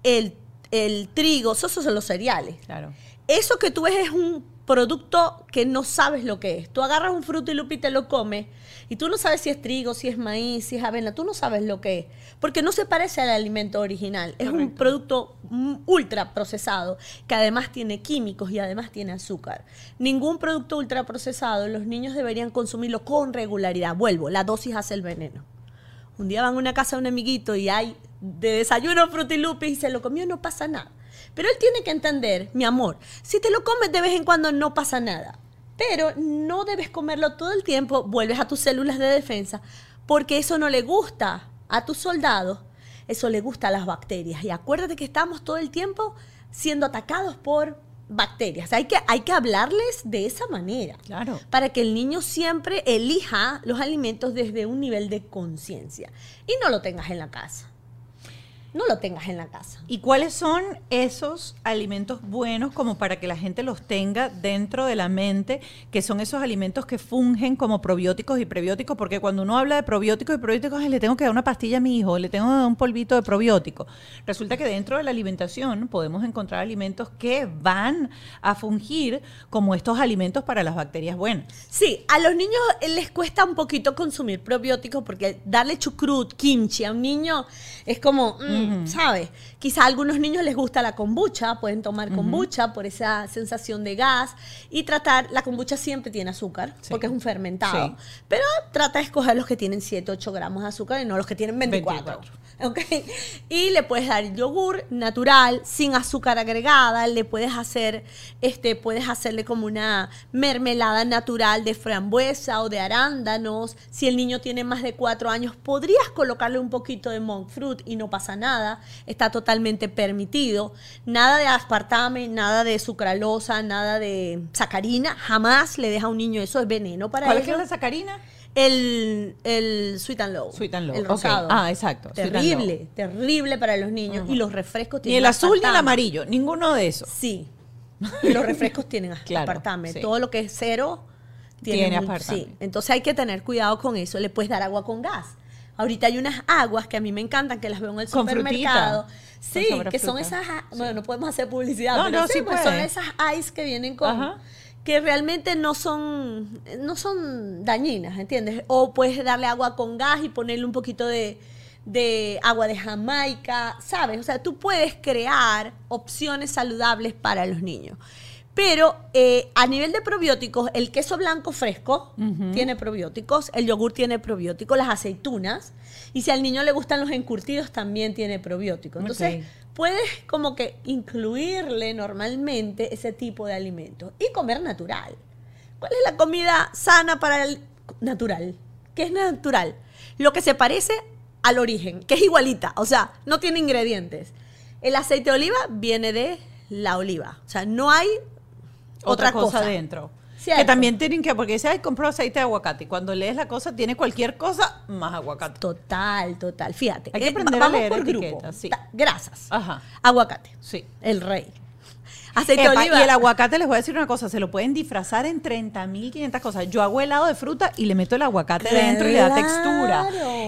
el, el trigo, esos son los cereales. Claro. Eso que tú ves es un producto que no sabes lo que es. Tú agarras un fruto y lupi y te lo comes y tú no sabes si es trigo, si es maíz, si es avena, tú no sabes lo que es, porque no se parece al alimento original. Es un producto ultra procesado que además tiene químicos y además tiene azúcar. Ningún producto ultra procesado los niños deberían consumirlo con regularidad. Vuelvo, la dosis hace el veneno. Un día van a una casa de un amiguito y hay de desayuno frutilupis y se lo comió, no pasa nada. Pero él tiene que entender, mi amor, si te lo comes de vez en cuando no pasa nada. Pero no debes comerlo todo el tiempo, vuelves a tus células de defensa, porque eso no le gusta a tus soldados, eso le gusta a las bacterias. Y acuérdate que estamos todo el tiempo siendo atacados por bacterias. Hay que, hay que hablarles de esa manera Claro. para que el niño siempre elija los alimentos desde un nivel de conciencia y no lo tengas en la casa. No lo tengas en la casa. ¿Y cuáles son esos alimentos buenos como para que la gente los tenga dentro de la mente, que son esos alimentos que fungen como probióticos y prebióticos? Porque cuando uno habla de probióticos y probióticos, "Ay, le tengo que dar una pastilla a mi hijo, le tengo que dar un polvito de probiótico. Resulta que dentro de la alimentación podemos encontrar alimentos que van a fungir como estos alimentos para las bacterias buenas. Sí, a los niños eh, les cuesta un poquito consumir probióticos porque darle chucrut, kimchi a un niño es como, mm, ¿sabes? Quizá a algunos niños les gusta la kombucha, pueden tomar kombucha por esa sensación de gas y tratar, la kombucha siempre tiene azúcar Sí. porque es un fermentado, Sí. pero trata de escoger los que tienen 7, 8 gramos de azúcar y no los que tienen 24. 24. ¿Ok? Y le puedes dar yogur natural, sin azúcar agregada, le puedes hacer, este, puedes hacerle como una mermelada natural de frambuesa o de arándanos. Si el niño tiene más de cuatro años, podrías colocarle un poquito de monk fruit y no pasa nada. Está totalmente permitido. Nada de aspartame, nada de sucralosa, nada de sacarina. Jamás le deja a un niño eso, es veneno para ¿Cuál es la sacarina? El, el sweet and low. Sweet and low, El rosado. Ah, exacto. Terrible, terrible para los niños. Y los refrescos Ni tienen el azul ni el amarillo, ninguno de esos. Sí. Y los refrescos tienen Claro, aspartame. sí. Todo lo que es cero tiene, Tiene aspartame. Sí. Entonces hay que tener cuidado con eso. Le puedes dar agua con gas. Ahorita hay unas aguas que a mí me encantan, que las veo en el Con supermercado. frutita. Sí, que son esas. Bueno, no podemos hacer publicidad, No, pero no, sí, pues son esas ice que vienen con. Ajá. Que realmente no son, no son dañinas, ¿entiendes? O puedes darle agua con gas y ponerle un poquito de, de agua de Jamaica, ¿sabes? O sea, tú puedes crear opciones saludables para los niños. Pero eh, a nivel de probióticos, el queso blanco fresco tiene probióticos, el yogur tiene probióticos, las aceitunas, y si al niño le gustan los encurtidos, también tiene probióticos. Entonces. Puedes como que incluirle normalmente ese tipo de alimentos y comer natural. ¿Cuál es la comida sana para el natural? ¿Qué es natural? Lo que se parece al origen, que es igualita, o sea, no tiene ingredientes. El aceite de oliva viene de la oliva, o sea, no hay Otra, otra, cosa, cosa dentro. Cierto. Que también tienen que, porque dice, ay, compró aceite de aguacate. Y cuando lees la cosa, tiene cualquier cosa más aguacate. Total, total. Fíjate. Hay que eh, aprender a vamos leer por grupo. etiquetas, sí. Ta- Grasas. Ajá. Aguacate. Sí. El rey. Aceite Epa, de oliva. Y el aguacate, les voy a decir una cosa, se lo pueden disfrazar en 30.500 cosas. Yo hago helado de fruta y le meto el aguacate dentro y le da textura.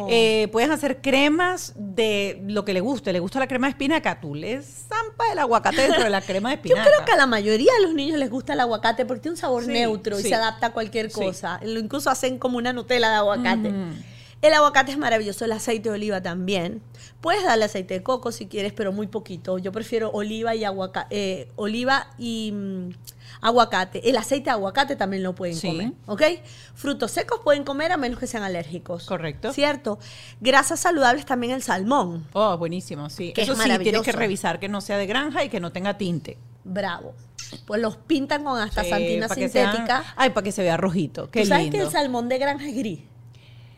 Eh, puedes hacer cremas de lo que le guste. Le gusta la crema de espinaca, tú le zampas el aguacate dentro de la crema de Yo espinaca. creo que a la mayoría de los niños les gusta el aguacate porque tiene un sabor Sí, neutro y se adapta a cualquier cosa. Incluso hacen como una Nutella de aguacate. Mm. El aguacate es maravilloso, el aceite de oliva también. Puedes darle aceite de coco si quieres, pero muy poquito. Yo prefiero oliva y aguacate, oliva y mm, aguacate. El aceite de aguacate también lo pueden Sí. comer, ¿ok? Frutos secos pueden comer a menos que sean alérgicos. Correcto. ¿Cierto? Grasas saludables también el salmón. Oh, buenísimo, sí. Que es Eso sí, tienes que revisar que no sea de granja y que no tenga tinte. Bravo. Pues los pintan con hasta Sí, santina sean- sintética. ay, para que se vea rojito. Qué ¿Tú sabes lindo. que el salmón de granja es gris?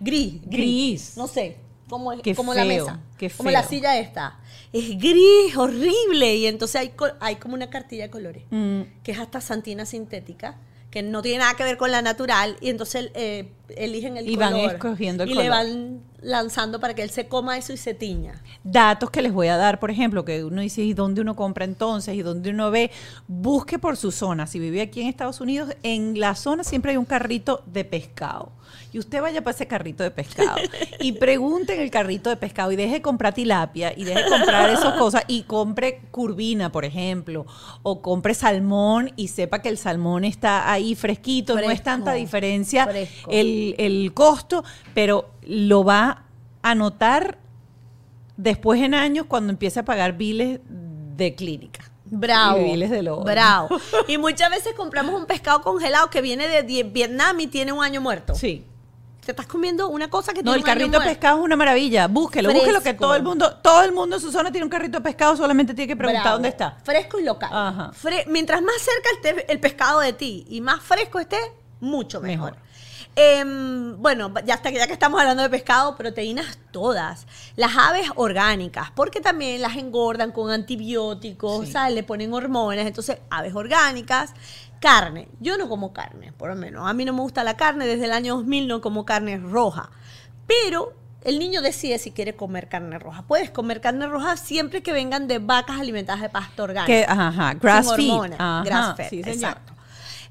Gris. Gris. No sé. Como, es- Qué como la mesa. qué Como la silla esta. Es gris, horrible. Y entonces hay, hay como una cartilla de colores. Mm. Que es hasta santina sintética. Que no tiene nada que ver con la natural. Y entonces eh, eligen el Y color. van escogiendo el y le color. van lanzando para que él se coma eso y se tiña. datos que les voy a dar, por ejemplo, que uno dice, ¿y dónde uno compra entonces? ¿Y dónde uno ve? Busque por su zona. Si vive aquí en Estados Unidos, en la zona siempre hay un carrito de pescado. Y usted vaya para ese carrito de pescado y pregunte en el carrito de pescado y deje de comprar tilapia y deje de comprar esas cosas y compre curvina, por ejemplo, o compre salmón y sepa que el salmón está ahí fresquito, no es tanta diferencia el, el costo, pero lo va a notar después en años cuando empiece a pagar biles de clínica. Bravo. Y biles de lobo. Bravo. Y muchas veces compramos un pescado congelado que viene de Vietnam y tiene un año muerto. Sí. Te estás comiendo una cosa que No, tiene el un año carrito de pescado es una maravilla. Búsquelo, búsquelo que Fresco. todo el mundo, todo el mundo en su zona tiene un carrito de pescado, solamente tiene que preguntar Bravo. dónde está. Fresco y local. Ajá. Fre- mientras más cerca esté el pescado de ti y más fresco esté, mucho mejor. Mejor. Em, bueno, ya, está, ya que estamos hablando de pescado, proteínas todas. Las aves orgánicas, porque también las engordan con antibióticos, Sí. ¿sabes? le ponen hormonas. Entonces, aves orgánicas. Carne. Yo no como carne, por lo menos. A mí no me gusta la carne. Desde el año 2000 no como carne roja. Pero el niño decide si quiere comer carne roja. Puedes comer carne roja siempre que vengan de vacas alimentadas de pasto orgánico. Que, ajá, grass feed. hormonas, Ajá, grass fed, sí, señor. exacto.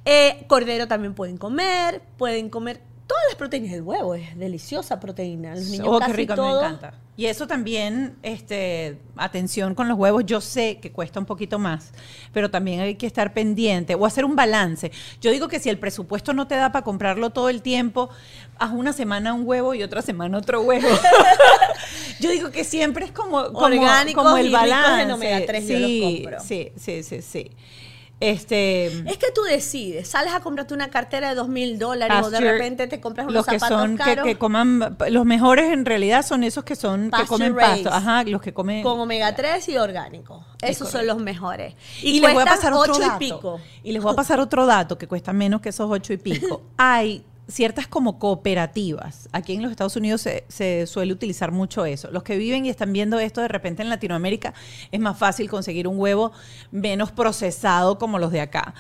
Eh, cordero también pueden comer, pueden comer todas las proteínas. El huevo es deliciosa proteína. Los niños Oh, qué rico, todo- me encanta. Y eso también, este, atención con los huevos, yo sé que cuesta un poquito más, pero también hay que estar pendiente o hacer un balance. Yo digo que si el presupuesto no te da para comprarlo todo el tiempo, haz una semana un huevo y otra semana otro huevo. yo digo que siempre es como, como, Orgánicos como el ricos en balance. omega 3 yo los sí, compro. sí, sí, sí, sí. Este, Es que tú decides, sales a comprarte una cartera de dos mil dólares o de repente te compras unos los que zapatos son que, caros. que coman los mejores en realidad son esos que son que comen pasto. Ajá los que comen con omega 3 y orgánico. Esos son los mejores. y, les voy a pasar otro ocho dato. y pico. y les voy a pasar otro dato que cuesta menos que esos ocho y pico. Hay ciertas como cooperativas. Aquí en los Estados Unidos se, se suele utilizar mucho eso. Los que viven y están viendo esto de repente en Latinoamérica es más fácil conseguir un huevo menos procesado como los de acá.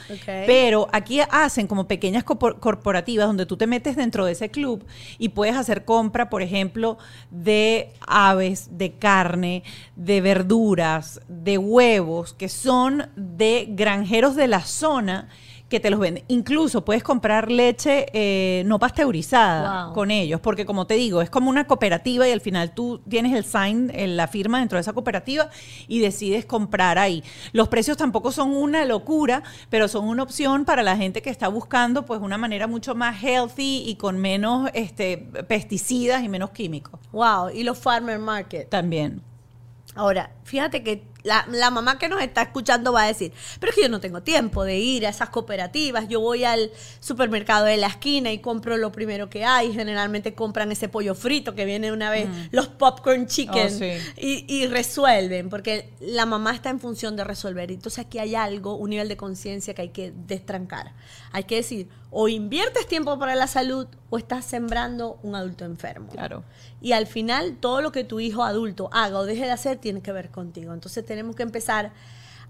Pero aquí hacen como pequeñas corpor- corporativas donde tú te metes dentro de ese club y puedes hacer compra, por ejemplo, de aves, de carne, de verduras, de huevos, que son de granjeros de la zona que te los venden. Incluso puedes comprar leche eh, no pasteurizada Wow. con ellos, porque como te digo, es como una cooperativa y al final tú tienes el sign, la firma dentro de esa cooperativa y decides comprar ahí. Los precios tampoco son una locura, pero son una opción para la gente que está buscando pues una manera mucho más healthy y con menos este, pesticidas y menos químicos Wow, y los farmer market. también. Ahora, fíjate que la, la mamá que nos está escuchando va a decir, pero es que yo no tengo tiempo de ir a esas cooperativas, yo voy al supermercado de la esquina y compro lo primero que hay, generalmente compran ese pollo frito que viene una vez, los popcorn chicken, Oh, sí. y, y resuelven, porque la mamá está en función de resolver. Entonces aquí hay algo, un nivel de conciencia que hay que destrancar. Hay que decir, o inviertes tiempo para la salud o estás sembrando un adulto enfermo. Claro. Y al final, todo lo que tu hijo adulto haga o deje de hacer tiene que ver contigo. Entonces tenemos que empezar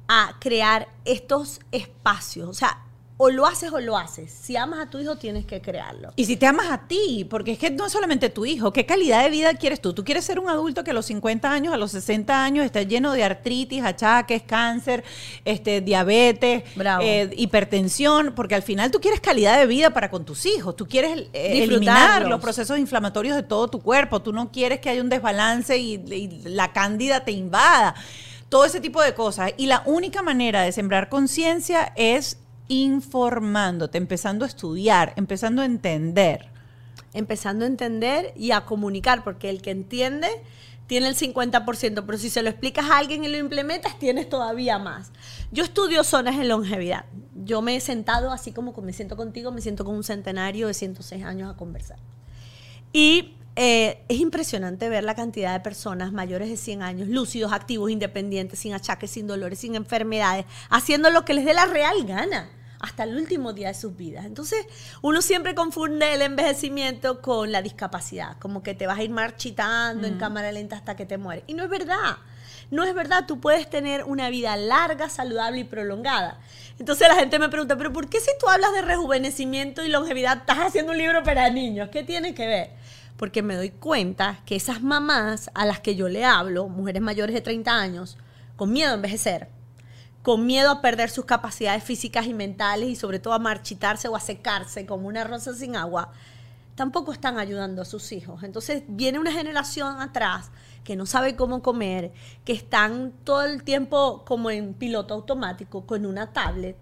a crear estos espacios. O sea, o lo haces o lo haces. Si amas a tu hijo, tienes que crearlo. Y si te amas a ti, porque es que no es solamente tu hijo, ¿qué calidad de vida quieres tú? ¿Tú quieres ser un adulto que a los 50 años, a los 60 años esté lleno de artritis, achaques, cáncer, este, diabetes, eh, hipertensión? Porque al final tú quieres calidad de vida para con tus hijos. Tú quieres eh, eliminar los procesos inflamatorios de todo tu cuerpo. Tú no quieres que haya un desbalance y, y la cándida te invada. Todo ese tipo de cosas. Y la única manera de sembrar conciencia es informándote, empezando a estudiar, empezando a entender. Empezando a entender y a comunicar, porque el que entiende tiene el 50%, pero si se lo explicas a alguien y lo implementas, tienes todavía más. Yo estudio zonas en longevidad. Yo me he sentado, así como me siento contigo, me siento con un centenario de 106 años a conversar. Y eh, es impresionante ver la cantidad de personas mayores de 100 años, lúcidos, activos, independientes, sin achaques, sin dolores, sin enfermedades, haciendo lo que les dé la real gana hasta el último día de sus vidas. Entonces, uno siempre confunde el envejecimiento con la discapacidad, como que te vas a ir marchitando en cámara lenta hasta que te mueres. Y no es verdad. No es verdad, tú puedes tener una vida larga, saludable y prolongada. Entonces la gente me pregunta, pero ¿por qué si tú hablas de rejuvenecimiento y longevidad estás haciendo un libro para niños? ¿Qué tiene que ver? Porque me doy cuenta que esas mamás a las que yo le hablo, mujeres mayores de 30 años, con miedo a envejecer, con miedo a perder sus capacidades físicas y mentales y sobre todo a marchitarse o a secarse como una rosa sin agua, tampoco están ayudando a sus hijos. Entonces viene una generación atrás que no sabe cómo comer, que están todo el tiempo como en piloto automático con una tablet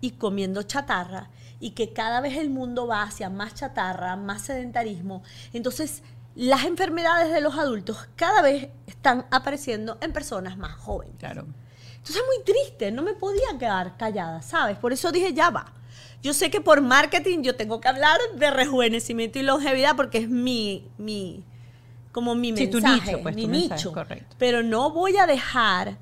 y comiendo chatarra y que cada vez el mundo va hacia más chatarra, más sedentarismo. Entonces las enfermedades de los adultos cada vez están apareciendo en personas más jóvenes. Claro. Entonces es muy triste, no me podía quedar callada, ¿sabes? Por eso dije, ya va. Yo sé que por marketing yo tengo que hablar de rejuvenecimiento y longevidad porque es mi, mi como mi Sí, tu mensaje, nicho, pues, mi tu mensaje, nicho. correcto. Pero no voy a dejar,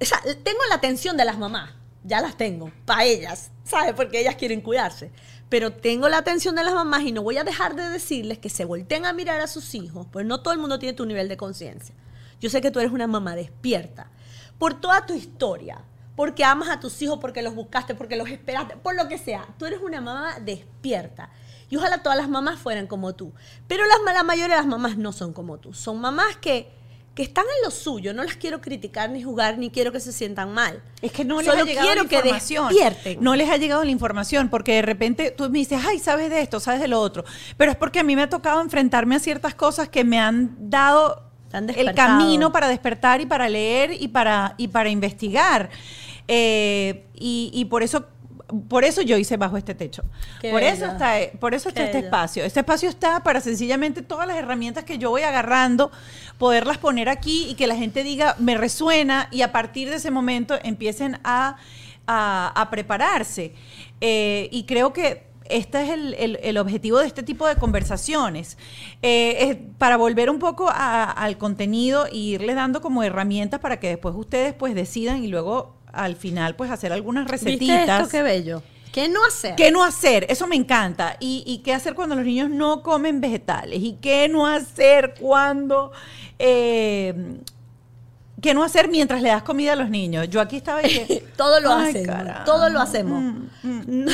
o sea, tengo la atención de las mamás, ya las tengo, para ellas, ¿sabes? Porque ellas quieren cuidarse. Pero tengo la atención de las mamás y no voy a dejar de decirles que se volteen a mirar a sus hijos, pues no todo el mundo tiene tu nivel de conciencia. Yo sé que tú eres una mamá despierta por toda tu historia, porque amas a tus hijos, porque los buscaste, porque los esperaste, por lo que sea. Tú eres una mamá despierta. Y ojalá todas las mamás fueran como tú. Pero las, la mayoría de las mamás no son como tú. Son mamás que, que están en lo suyo. No las quiero criticar ni jugar, ni quiero que se sientan mal. Es que no les Solo ha llegado quiero la que información. despierten. No les ha llegado la información porque de repente tú me dices, ay, sabes de esto, sabes de lo otro. Pero es porque a mí me ha tocado enfrentarme a ciertas cosas que me han dado el camino para despertar y para leer y para, y para investigar. Eh, y, y por eso por eso yo hice bajo este techo. Qué por eso está, por eso está Qué este bello. espacio. Este espacio está para sencillamente todas las herramientas que yo voy agarrando, poderlas poner aquí y que la gente diga, me resuena y a partir de ese momento empiecen a, a- a prepararse. Eh, y creo que este es el, el- el objetivo de este tipo de conversaciones. Eh, es para volver un poco a- al contenido y irle dando como herramientas para que después ustedes pues decidan y luego al final pues hacer algunas recetitas. ¿Viste esto? Qué bello. ¿Qué no hacer? ¿Qué no hacer? Eso me encanta. ¿Y, y qué hacer cuando los niños no comen vegetales? ¿Y qué no hacer cuando... eh, ¿Qué no hacer mientras le das comida a los niños? Yo aquí estaba y que... Todo lo hacemos. caramba. Todo lo hacemos. Mm, mm.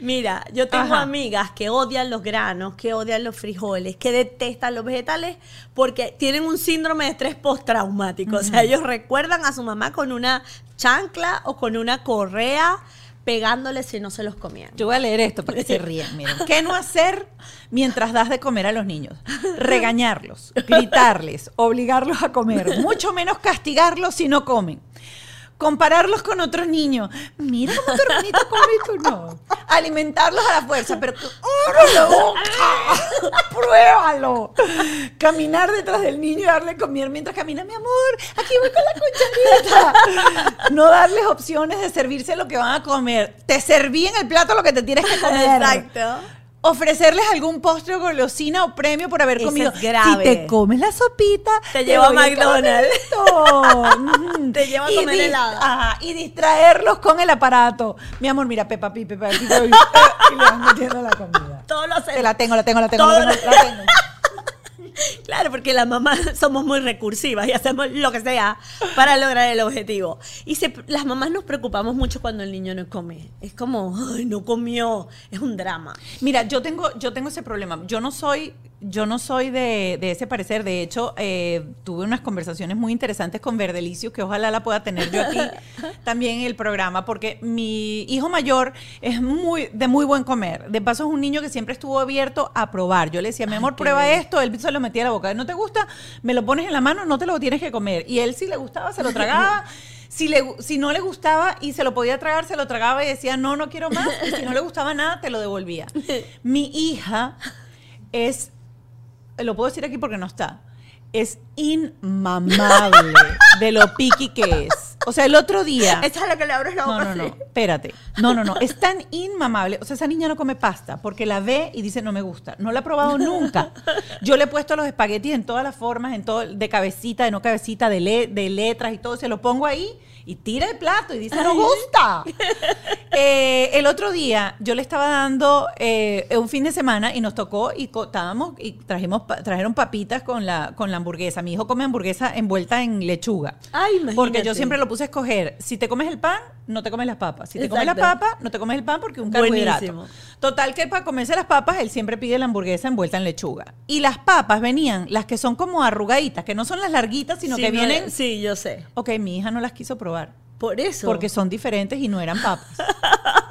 Mira, yo tengo Ajá. amigas que odian los granos, que odian los frijoles, que detestan los vegetales porque tienen un síndrome de estrés postraumático. O sea, ellos recuerdan a su mamá con una chancla o con una correa pegándole si no se los comían. Yo voy a leer esto para que se rían. Miren. ¿Qué no hacer mientras das de comer a los niños? Regañarlos, gritarles, obligarlos a comer, mucho menos castigarlos si no comen. Compararlos con otros niños. Mira cómo tu hermanito come y tú no. Alimentarlos a la fuerza, pero tú, ¡ábrele la boca! ¡Pruébalo! Caminar detrás del niño y darle comer mientras camina. Mi amor, aquí voy con la cucharita. No darles opciones de servirse lo que van a comer. Te serví en el plato lo que te tienes que comer. Exacto. Ofrecerles algún postre o golosina o premio por haber Eso comido. es grave. Si te comes la sopita, Te llevo a McDonald's. Te llevo a Y comer helado. Ajá, y distraerlos con el aparato. Mi amor, mira, Pepa Pi, Pepa Pi, y le van metiendo la comida. Todo lo hacemos. Te la tengo, la tengo, la tengo, la tengo, la tengo. Claro, porque las mamás somos muy recursivas y hacemos lo que sea para lograr el objetivo. Y se- las mamás nos preocupamos mucho cuando el niño no come. Es como, ay, no comió. Es un drama. Mira, yo tengo, yo tengo ese problema. Yo no soy, yo no soy de, de ese parecer. De hecho, eh, tuve unas conversaciones muy interesantes con Verdelicio, que ojalá la pueda tener yo aquí también en el programa, porque mi hijo mayor es muy, de muy buen comer. De paso, es un niño que siempre estuvo abierto a probar. Yo le decía, mi amor, prueba esto. Él se lo metía a la boca. ¿No te gusta? Me lo pones en la mano, no te lo tienes que comer. Y él, si le gustaba, se lo tragaba. Si, le, si no le gustaba y se lo podía tragar, se lo tragaba y decía, no, no quiero más. Y si no le gustaba nada, te lo devolvía. Mi hija es, lo puedo decir aquí porque no está, es inmamable de lo piqui que es. O sea, el otro día... Esa es la que le abres la No, boca. no, no, así. espérate. No, no, no. Es tan inmamable. O sea, esa niña no come pasta porque la ve y dice no me gusta. No la ha probado nunca. Yo le he puesto los espaguetis en todas las formas, en todo, de cabecita, de no cabecita, de, le- de letras y todo. Se lo pongo ahí y tira el plato y dice no gusta. Eh, el otro día yo le estaba dando eh, un fin de semana y nos tocó y estábamos y trajimos trajeron papitas con la con la hamburguesa. Mi hijo come hamburguesa envuelta en lechuga. Ay, imagínate. Porque yo siempre lo puse a escoger. Si te comes el pan, no te comes las papas. Si te comes las papas, no te comes el pan porque es un carbohidrato. Buenísimo. Total que para comerse las papas, él siempre pide la hamburguesa envuelta en lechuga. Y las papas venían, las que son como arrugaditas, que no son las larguitas, sino Sí, que no, vienen... Sí, yo sé. Ok, mi hija no las quiso probar. Por eso. Porque son diferentes y no eran papas.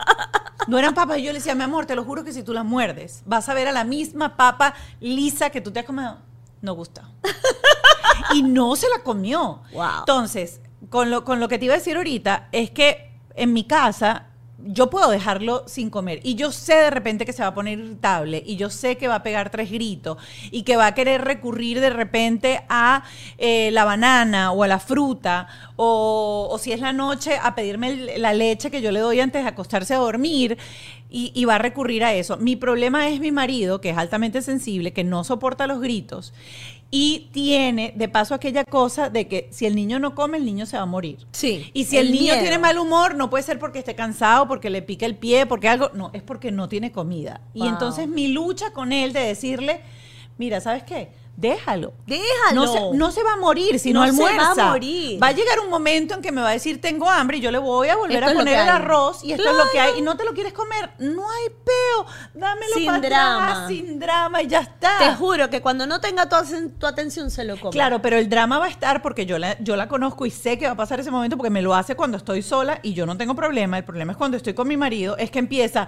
No eran papas. Y yo le decía, mi amor, te lo juro que si tú las muerdes, vas a ver a la misma papa lisa que tú te has comido. No gusta. Y no se la comió. Wow. Entonces, con lo, con lo que te iba a decir ahorita, es que en mi casa yo puedo dejarlo sin comer y yo sé de repente que se va a poner irritable y yo sé que va a pegar tres gritos y que va a querer recurrir de repente a eh, la banana o a la fruta o, o si es la noche a pedirme la leche que yo le doy antes de acostarse a dormir y, y va a recurrir a eso. Mi problema es mi marido, que es altamente sensible, que no soporta los gritos y tiene de paso aquella cosa de que si el niño no come, el niño se va a morir. Sí. Y si el, niño miedo. tiene mal humor, no puede ser porque esté cansado, porque le pica el pie, porque algo, no, es porque no tiene comida. Y entonces mi lucha con él de decirle, mira, ¿sabes qué? Déjalo. Déjalo. No se, no se va a morir si no, No se va a morir. Va a llegar un momento en que me va a decir tengo hambre y yo le voy a volver Esto a poner el arroz y esto es lo que hay y no te lo quieres comer. No hay peo. Dámelo Sin para drama. atrás, sin drama y ya está. Te juro que cuando no tenga tu atención se lo come. Claro, pero el drama va a estar porque yo la, yo la conozco y sé que va a pasar ese momento porque me lo hace cuando estoy sola y yo no tengo problema. El problema es cuando estoy con mi marido, es que empieza,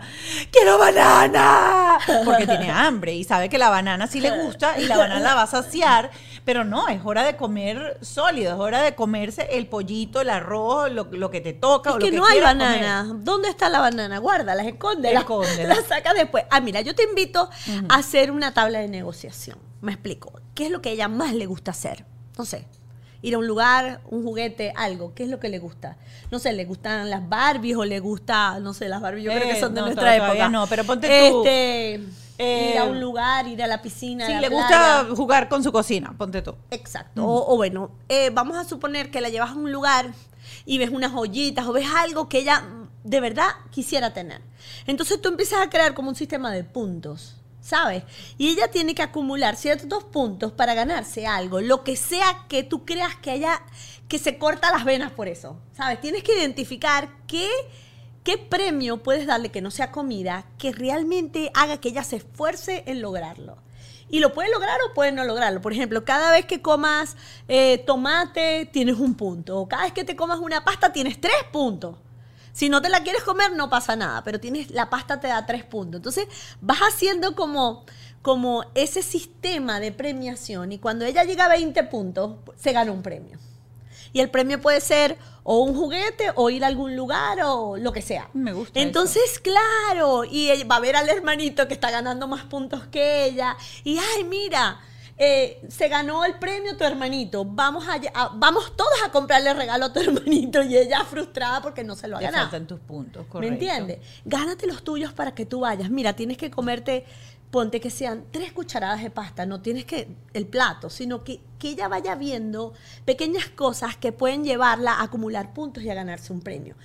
quiero banana, porque tiene hambre y sabe que la banana sí le gusta y la banana la va a saciar, pero no, es hora de comer sólido, es hora de comerse el pollito, el arroz, lo, lo que te toca Es o que lo que no hay banana. ¿Dónde está la banana? Guárdala, escóndela. Escóndela. La saca después. Ah, mira, yo te invito a hacer una tabla de negociación. Me explico. ¿Qué es lo que a ella más le gusta hacer? No sé. Ir a un lugar, un juguete, algo. ¿Qué es lo que le gusta? No sé, ¿le gustan las Barbies o le gusta, no sé, las Barbies yo creo que Eh, son de no, nuestra época? no, pero ponte tú. Eh, ir a un lugar, ir a la piscina, la le playa. gusta jugar con su cocina, ponte tú. Exacto. O, o bueno, eh, vamos a suponer que la llevas a un lugar y ves unas joyitas o ves algo que ella de verdad quisiera tener. Entonces tú empiezas a crear como un sistema de puntos, ¿sabes? Y ella tiene que acumular ciertos puntos para ganarse algo, lo que sea que tú creas que ella, que se corta las venas por eso, ¿sabes? Tienes que identificar qué... ¿Qué premio puedes darle que no sea comida que realmente haga que ella se esfuerce en lograrlo? Y lo puede lograr o puede no lograrlo. Por ejemplo, cada vez que comas eh, tomate tienes un punto. O cada vez que te comas una pasta tienes tres puntos. Si no te la quieres comer no pasa nada, pero tienes la pasta te da tres puntos. Entonces vas haciendo como, como ese sistema de premiación y cuando ella llega a 20 puntos se gana un premio. Y el premio puede ser o un juguete o ir a algún lugar o lo que sea. Me gusta Entonces, claro, y va a ver al hermanito que está ganando más puntos que ella. Y, ay, mira, eh, se ganó el premio tu hermanito. Vamos, a, a- vamos todos a comprarle regalo a tu hermanito. Y ella frustrada porque no se lo ha Te ganado. faltan tus puntos, ¿Me correcto. entiendes? Gánate los tuyos para que tú vayas. Mira, tienes que comerte, ponte que sean tres cucharadas de pasta, no tienes que el plato, sino que, que ella vaya viendo pequeñas cosas que pueden llevarla a acumular puntos y a ganarse un premio.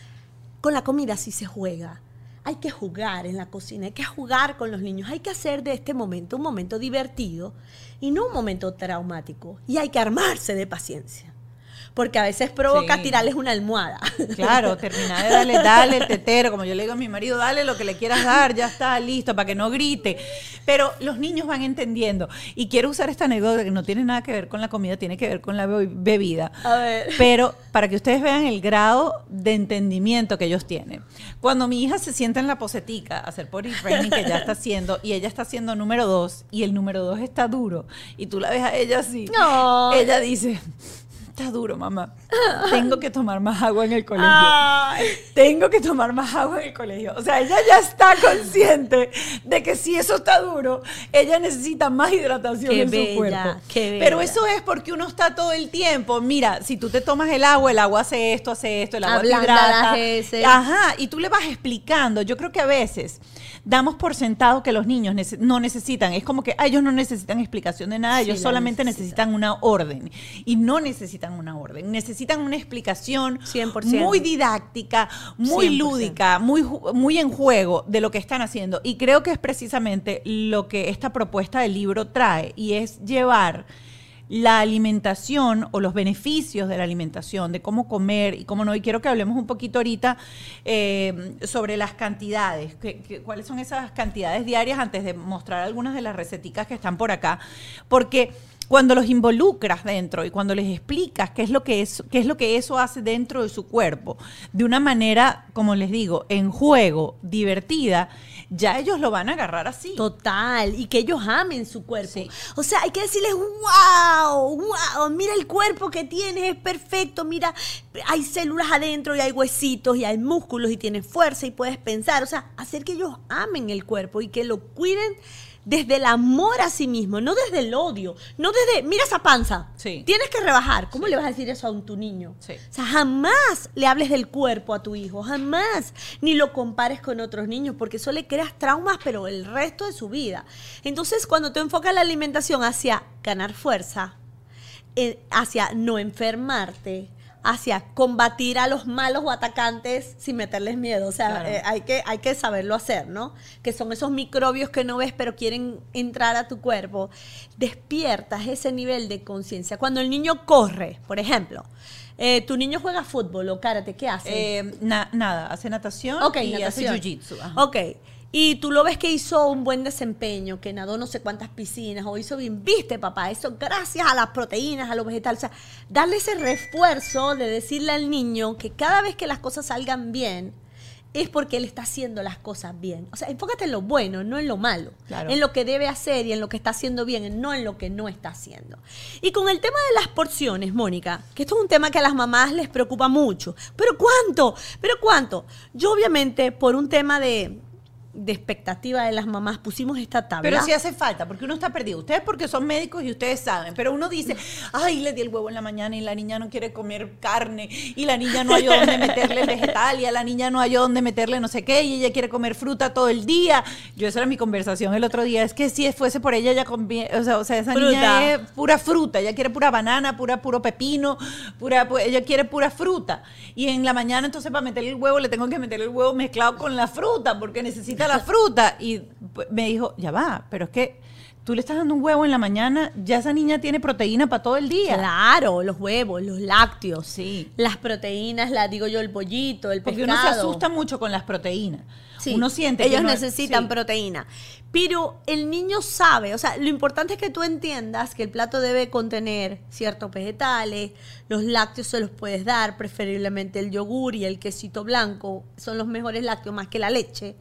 Con la comida sí se juega. hay que jugar en la cocina, hay que jugar con los niños, hay que hacer de este momento un momento divertido y no un momento traumático. Y hay que armarse de paciencia. Porque a veces provoca Sí. tirarles una almohada. Claro, termina de darle, dale el tetero, como yo le digo a mi marido, dale lo que le quieras dar, ya está, listo, para que no grite. Pero los niños van entendiendo. Y quiero usar esta anécdota que no tiene nada que ver con la comida, tiene que ver con la be- bebida. A ver. Pero para que ustedes vean el grado de entendimiento que ellos tienen. Cuando mi hija se sienta en la posetica a hacer potty training que ya está haciendo, y ella está haciendo número dos, y el número dos está duro, y tú la ves a ella así, No. ella dice, está duro, mamá. Tengo que tomar más agua en el colegio. Ay. Tengo que tomar más agua en el colegio. O sea, ella ya está consciente de que si eso está duro, ella necesita más hidratación Qué en bella, su cuerpo. qué Pero bella. eso es porque uno está todo el tiempo. Mira, si tú te tomas el agua, el agua hace esto, hace esto, el agua te hidrata. Ajá, y tú le vas explicando. Yo creo que a veces damos por sentado que los niños nece- no necesitan. Es como que ah, ellos no necesitan explicación de nada, Sí, ellos la solamente necesitan. necesitan una orden. Y no necesitan una orden, necesitan una explicación 100%. muy didáctica, muy 100%. lúdica, muy, muy en juego de lo que están haciendo. Y creo que es precisamente lo que esta propuesta del libro trae, y es llevar la alimentación o los beneficios de la alimentación, de cómo comer y cómo no. Y quiero que hablemos un poquito ahorita eh, sobre las cantidades, cuáles son esas cantidades diarias antes de mostrar algunas de las receticas que están por acá, porque cuando los involucras dentro y cuando les explicas qué es lo que es, qué es lo que eso hace dentro de su cuerpo, de una manera, como les digo, en juego, divertida, ya ellos lo van a agarrar así. Total, y que ellos amen su cuerpo. Sí. O sea, hay que decirles, wow, wow, mira el cuerpo que tienes, es perfecto, mira, hay células adentro y hay huesitos y hay músculos y tienes fuerza y puedes pensar. O sea, hacer que ellos amen el cuerpo y que lo cuiden desde el amor a sí mismo, no desde el odio, no desde, mira esa panza, Sí. tienes que rebajar. ¿Cómo le vas a decir eso a un tu niño? Sí. O sea, jamás le hables del cuerpo a tu hijo, jamás, ni lo compares con otros niños, porque eso le creas traumas, pero el resto de su vida. Entonces, cuando tú enfocas la alimentación hacia ganar fuerza, eh, hacia no enfermarte, hacia combatir a los malos o atacantes sin meterles miedo. O sea, Claro. eh, hay, que, hay que saberlo hacer, ¿no? Que son esos microbios que no ves pero quieren entrar a tu cuerpo. Despiertas ese nivel de conciencia. Cuando el niño corre, por ejemplo, eh, tu niño juega fútbol o karate, ¿qué hace? Eh, na- nada, hace natación Ok, y natación. hace jiu-jitsu. Ok. Y tú lo ves que hizo un buen desempeño, que nadó no sé cuántas piscinas, o hizo bien. Viste, papá, eso gracias a las proteínas, a los vegetales. O sea, darle ese refuerzo de decirle al niño que cada vez que las cosas salgan bien, es porque él está haciendo las cosas bien. O sea, enfócate en lo bueno, no en lo malo. Claro. En lo que debe hacer y en lo que está haciendo bien, no en lo que no está haciendo. Y con el tema de las porciones, Mónica, que esto es un tema que a las mamás les preocupa mucho. ¿Pero cuánto? ¿Pero cuánto? Yo obviamente, por un tema de, de expectativa de las mamás, pusimos esta tabla. Pero sí hace falta, porque uno está perdido. Ustedes porque son médicos y ustedes saben, pero uno dice, ay, le di el huevo en la mañana y la niña no quiere comer carne y la niña no hay dónde meterle el vegetal y a la niña no hay dónde meterle no sé qué y ella quiere comer fruta todo el día. Yo esa era mi conversación el otro día, es que si fuese por ella, ella comía, o sea, o sea, esa Fruta. niña es pura fruta, ella quiere pura banana, pura puro pepino, pura pu- ella quiere pura fruta. Y en la mañana entonces para meterle el huevo le tengo que meter el huevo mezclado con la fruta porque necesita la fruta y me dijo, "Ya va, pero es que tú le estás dando un huevo en la mañana, ya esa niña tiene proteína para todo el día." Claro, los huevos, los lácteos, Sí. las proteínas, la digo yo, el pollito, el Porque pescado. uno se asusta mucho con las proteínas. Sí, uno siente que ellos no- necesitan sí. proteína. Pero el niño sabe, o sea, lo importante es que tú entiendas que el plato debe contener ciertos vegetales, los lácteos se los puedes dar, preferiblemente el yogur y el quesito blanco, son los mejores lácteos más que la leche.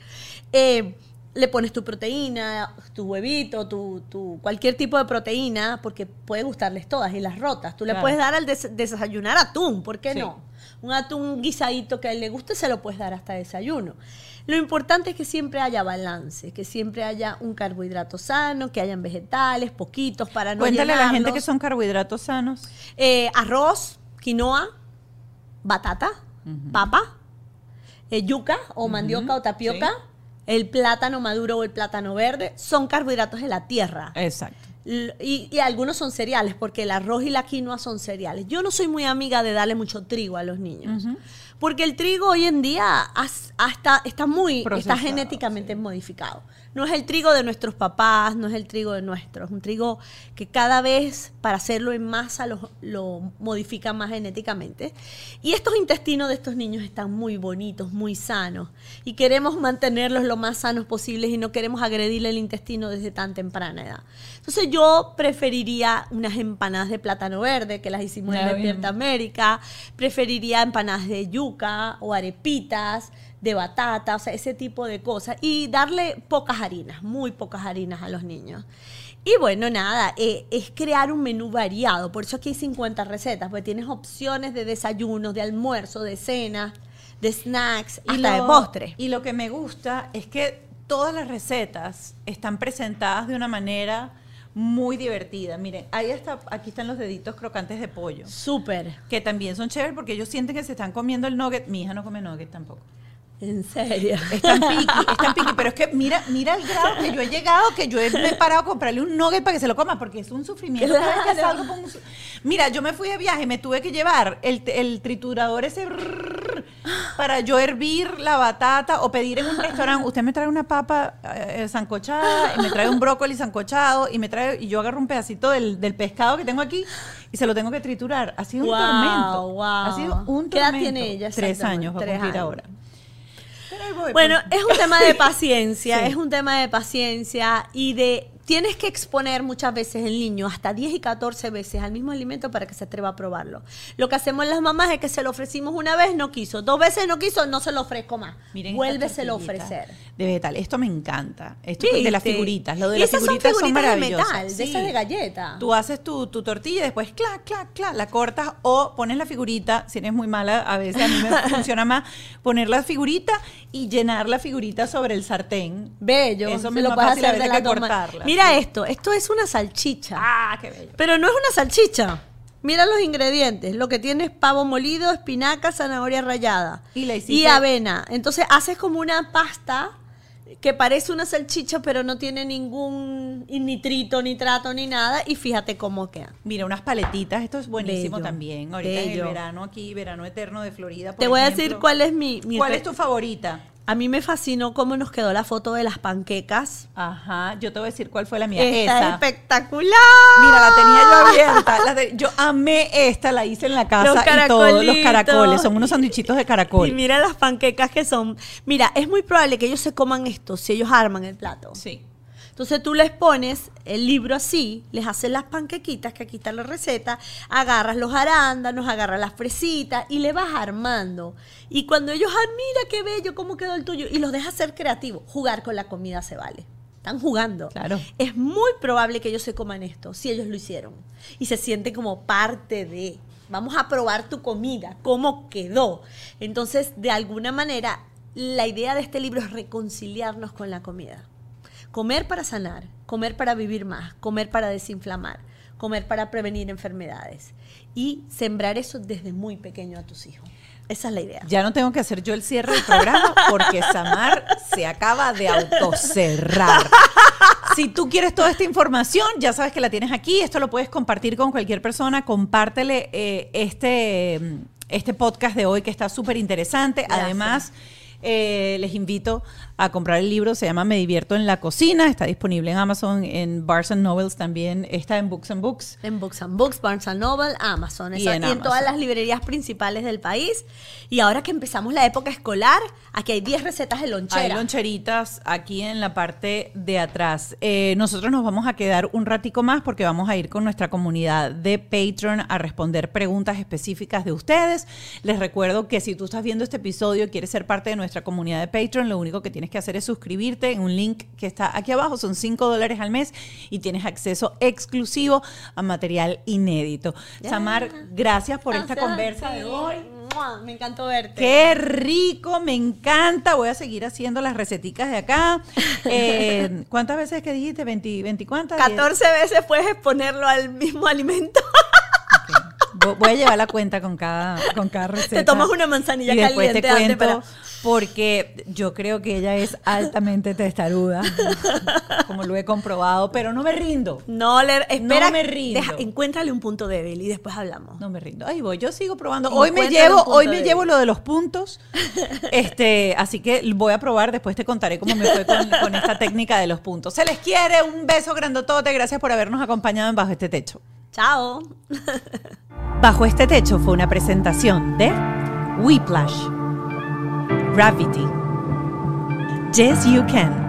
Eh, le pones tu proteína, tu huevito, tu, tu- cualquier tipo de proteína, porque puede gustarles todas y las rotas. Tú le Claro. puedes dar al des- desayunar atún, ¿por qué Sí. no? Un atún guisadito que a él le guste se lo puedes dar hasta desayuno. Lo importante es que siempre haya balance, que siempre haya un carbohidrato sano, que hayan vegetales, poquitos para no Cuéntale a la gente que son carbohidratos sanos. Eh, arroz, quinoa, batata, papa, eh, yuca o mandioca o tapioca, sí. El plátano maduro o el plátano verde, son carbohidratos de la tierra. Exacto. Y, y algunos son cereales, porque el arroz y la quinoa son cereales. Yo no soy muy amiga de darle mucho trigo a los niños. Porque el trigo hoy en día has- hasta, está muy, está genéticamente modificado. No es el trigo de nuestros papás, no es el trigo de nuestros. Un trigo que cada vez para hacerlo en masa lo, lo modifican más genéticamente. Y estos intestinos de estos niños están muy bonitos, muy sanos. Y queremos mantenerlos lo más sanos posibles y no queremos agredirle el intestino desde tan temprana edad. Entonces yo preferiría unas empanadas de plátano verde, que las hicimos en Ya Despierta América. Preferiría empanadas de yuca o arepitas de batata, o sea, ese tipo de cosas. Y darle pocas harinas, muy pocas harinas a los niños. Y bueno, nada, eh, es crear un menú variado. Por eso aquí hay 50 recetas, porque tienes opciones de desayunos, de almuerzo, de cena, de snacks, hasta de lo- postre. Y lo que me gusta es que todas las recetas están presentadas de una manera muy divertida. Miren, ahí está, aquí están los deditos crocantes de pollo, Súper. que también son chéveres porque ellos sienten que se están comiendo el nugget. Mi hija no come nugget tampoco. En serio. Están piqui, están piqui, pero es que mira, mira el grado que yo he llegado, que yo he me he parado a comprarle un nugget para que se lo coma, porque es un sufrimiento. Cada vez que Claro. salgo con un su- Mira, yo me fui de viaje, me tuve que llevar el, el triturador ese para yo hervir la batata o pedir en un restaurante, usted me trae una papa eh, sancochada y me trae un brócoli sancochado y me trae y yo agarro un pedacito del, del pescado que tengo aquí y se lo tengo que triturar. Ha sido un tormento. guau. Ha sido un tormento. ¿Qué edad tiene ella Tres años va a Tres cumplir años. ahora. Bueno, es un tema de paciencia, Sí. es un tema de paciencia y de tienes que exponer muchas veces el niño hasta 10 y 14 veces al mismo alimento para que se atreva a probarlo. Lo que hacemos las mamás es que se lo ofrecimos una vez, no quiso, dos veces no quiso, no se lo ofrezco más. Miren Vuélveselo a ofrecer. De vegetal. Esto me encanta. Esto de las figuritas. Lo de Y las esas son figuritas son, figuritas de maravillosas. metal, de esas de galleta. Tú haces tu, tu tortilla y después clac, clac, clac, la cortas o pones la figurita. Si eres muy mala, a veces a mí me funciona más poner la figurita y llenar la figurita sobre el sartén. Bello, Eso me lo puedes hacer de la que cortarla. Mira esto, esto es una salchicha. Ah, qué bello. Pero no es una salchicha. Mira los ingredientes. Lo que tiene es pavo molido, espinaca, zanahoria rallada. Y la hiciste- Y avena. Entonces haces como una pasta que parece una salchicha, pero no tiene ningún nitrito, nitrato, ni nada. Y fíjate cómo queda. Mira, unas paletitas, esto es buenísimo Bello, también. Ahorita en el bello. verano aquí, verano eterno de Florida. por Te voy a decir cuál es mi... mi ¿Cuál es tu favorita? A mí me fascinó cómo nos quedó la foto de las panquecas. Ajá, yo te voy a decir cuál fue la mía. Está Esa. espectacular. Mira, la tenía yo abierta. la de- yo amé esta, la hice en la casa Los y todos los caracoles. Son unos sandwichitos de caracol. Y mira las panquecas que son. Mira, es muy probable que ellos se coman esto si ellos arman el plato. Sí. Entonces tú les pones el libro así, les haces las panquequitas, que aquí está la receta, agarras los arándanos, agarras las fresitas y le vas armando. Y cuando ellos, ah, mira qué bello, cómo quedó el tuyo, y los dejas ser creativos, jugar con la comida se vale. Están jugando. Claro. Es muy probable que ellos se coman esto, si ellos lo hicieron. Y se sienten como parte de. Vamos a probar tu comida, cómo quedó. Entonces, de alguna manera, la idea de este libro es reconciliarnos con la comida. Comer para sanar, comer para vivir más, comer para desinflamar, comer para prevenir enfermedades. Y sembrar eso desde muy pequeño a tus hijos. Esa es la idea. Ya no tengo que hacer yo el cierre del programa porque Samar se acaba de autocerrar. Si tú quieres toda esta información, ya sabes que la tienes aquí. Esto lo puedes compartir con cualquier persona. Compártele eh, este, este podcast de hoy que está súper interesante. Además, eh, les invito a comprar el libro. Se llama Me divierto en la cocina. Está disponible en Amazon, en Barnes and Nobles también. Está en Books and Books. En Books and Books, Barnes and Noble, Amazon. Y en y en todas las librerías principales del país. Y ahora que empezamos la época escolar, aquí hay 10 recetas de lonchera. Hay loncheritas aquí en la parte de atrás. Eh, nosotros nos vamos a quedar un ratico más porque vamos a ir con nuestra comunidad de Patreon a responder preguntas específicas de ustedes. Les recuerdo que si tú estás viendo este episodio y quieres ser parte de nuestra comunidad de Patreon, lo único que tienes que hacer es suscribirte en un link que está aquí abajo. Son 5 dólares al mes y tienes acceso exclusivo a material inédito. Samar, gracias por esta conversa de hoy. Me encantó verte. Qué rico, me encanta. Voy a seguir haciendo las receticas de acá. Eh, ¿Cuántas veces que dijiste? ¿20, 20 cuántas? 14 veces puedes exponerlo al mismo alimento. Voy a llevar la cuenta con cada, con cada receta. Te tomas una manzanilla y después caliente te cuento, para- porque yo creo que ella es altamente testaruda, como lo he comprobado, pero no me rindo. No le espera, me rindo. deja- encuéntrale un punto débil y después hablamos. No me rindo. Ahí voy, yo sigo probando. Hoy me llevo, hoy me débil. llevo lo de los puntos. Este, así que voy a probar, después te contaré cómo me fue con, con esta técnica de los puntos. Se les quiere, un beso grandotote, gracias por habernos acompañado en Bajo este Techo. Chao. Bajo este techo fue una presentación de Whiplash, Gravity, Yes You Can.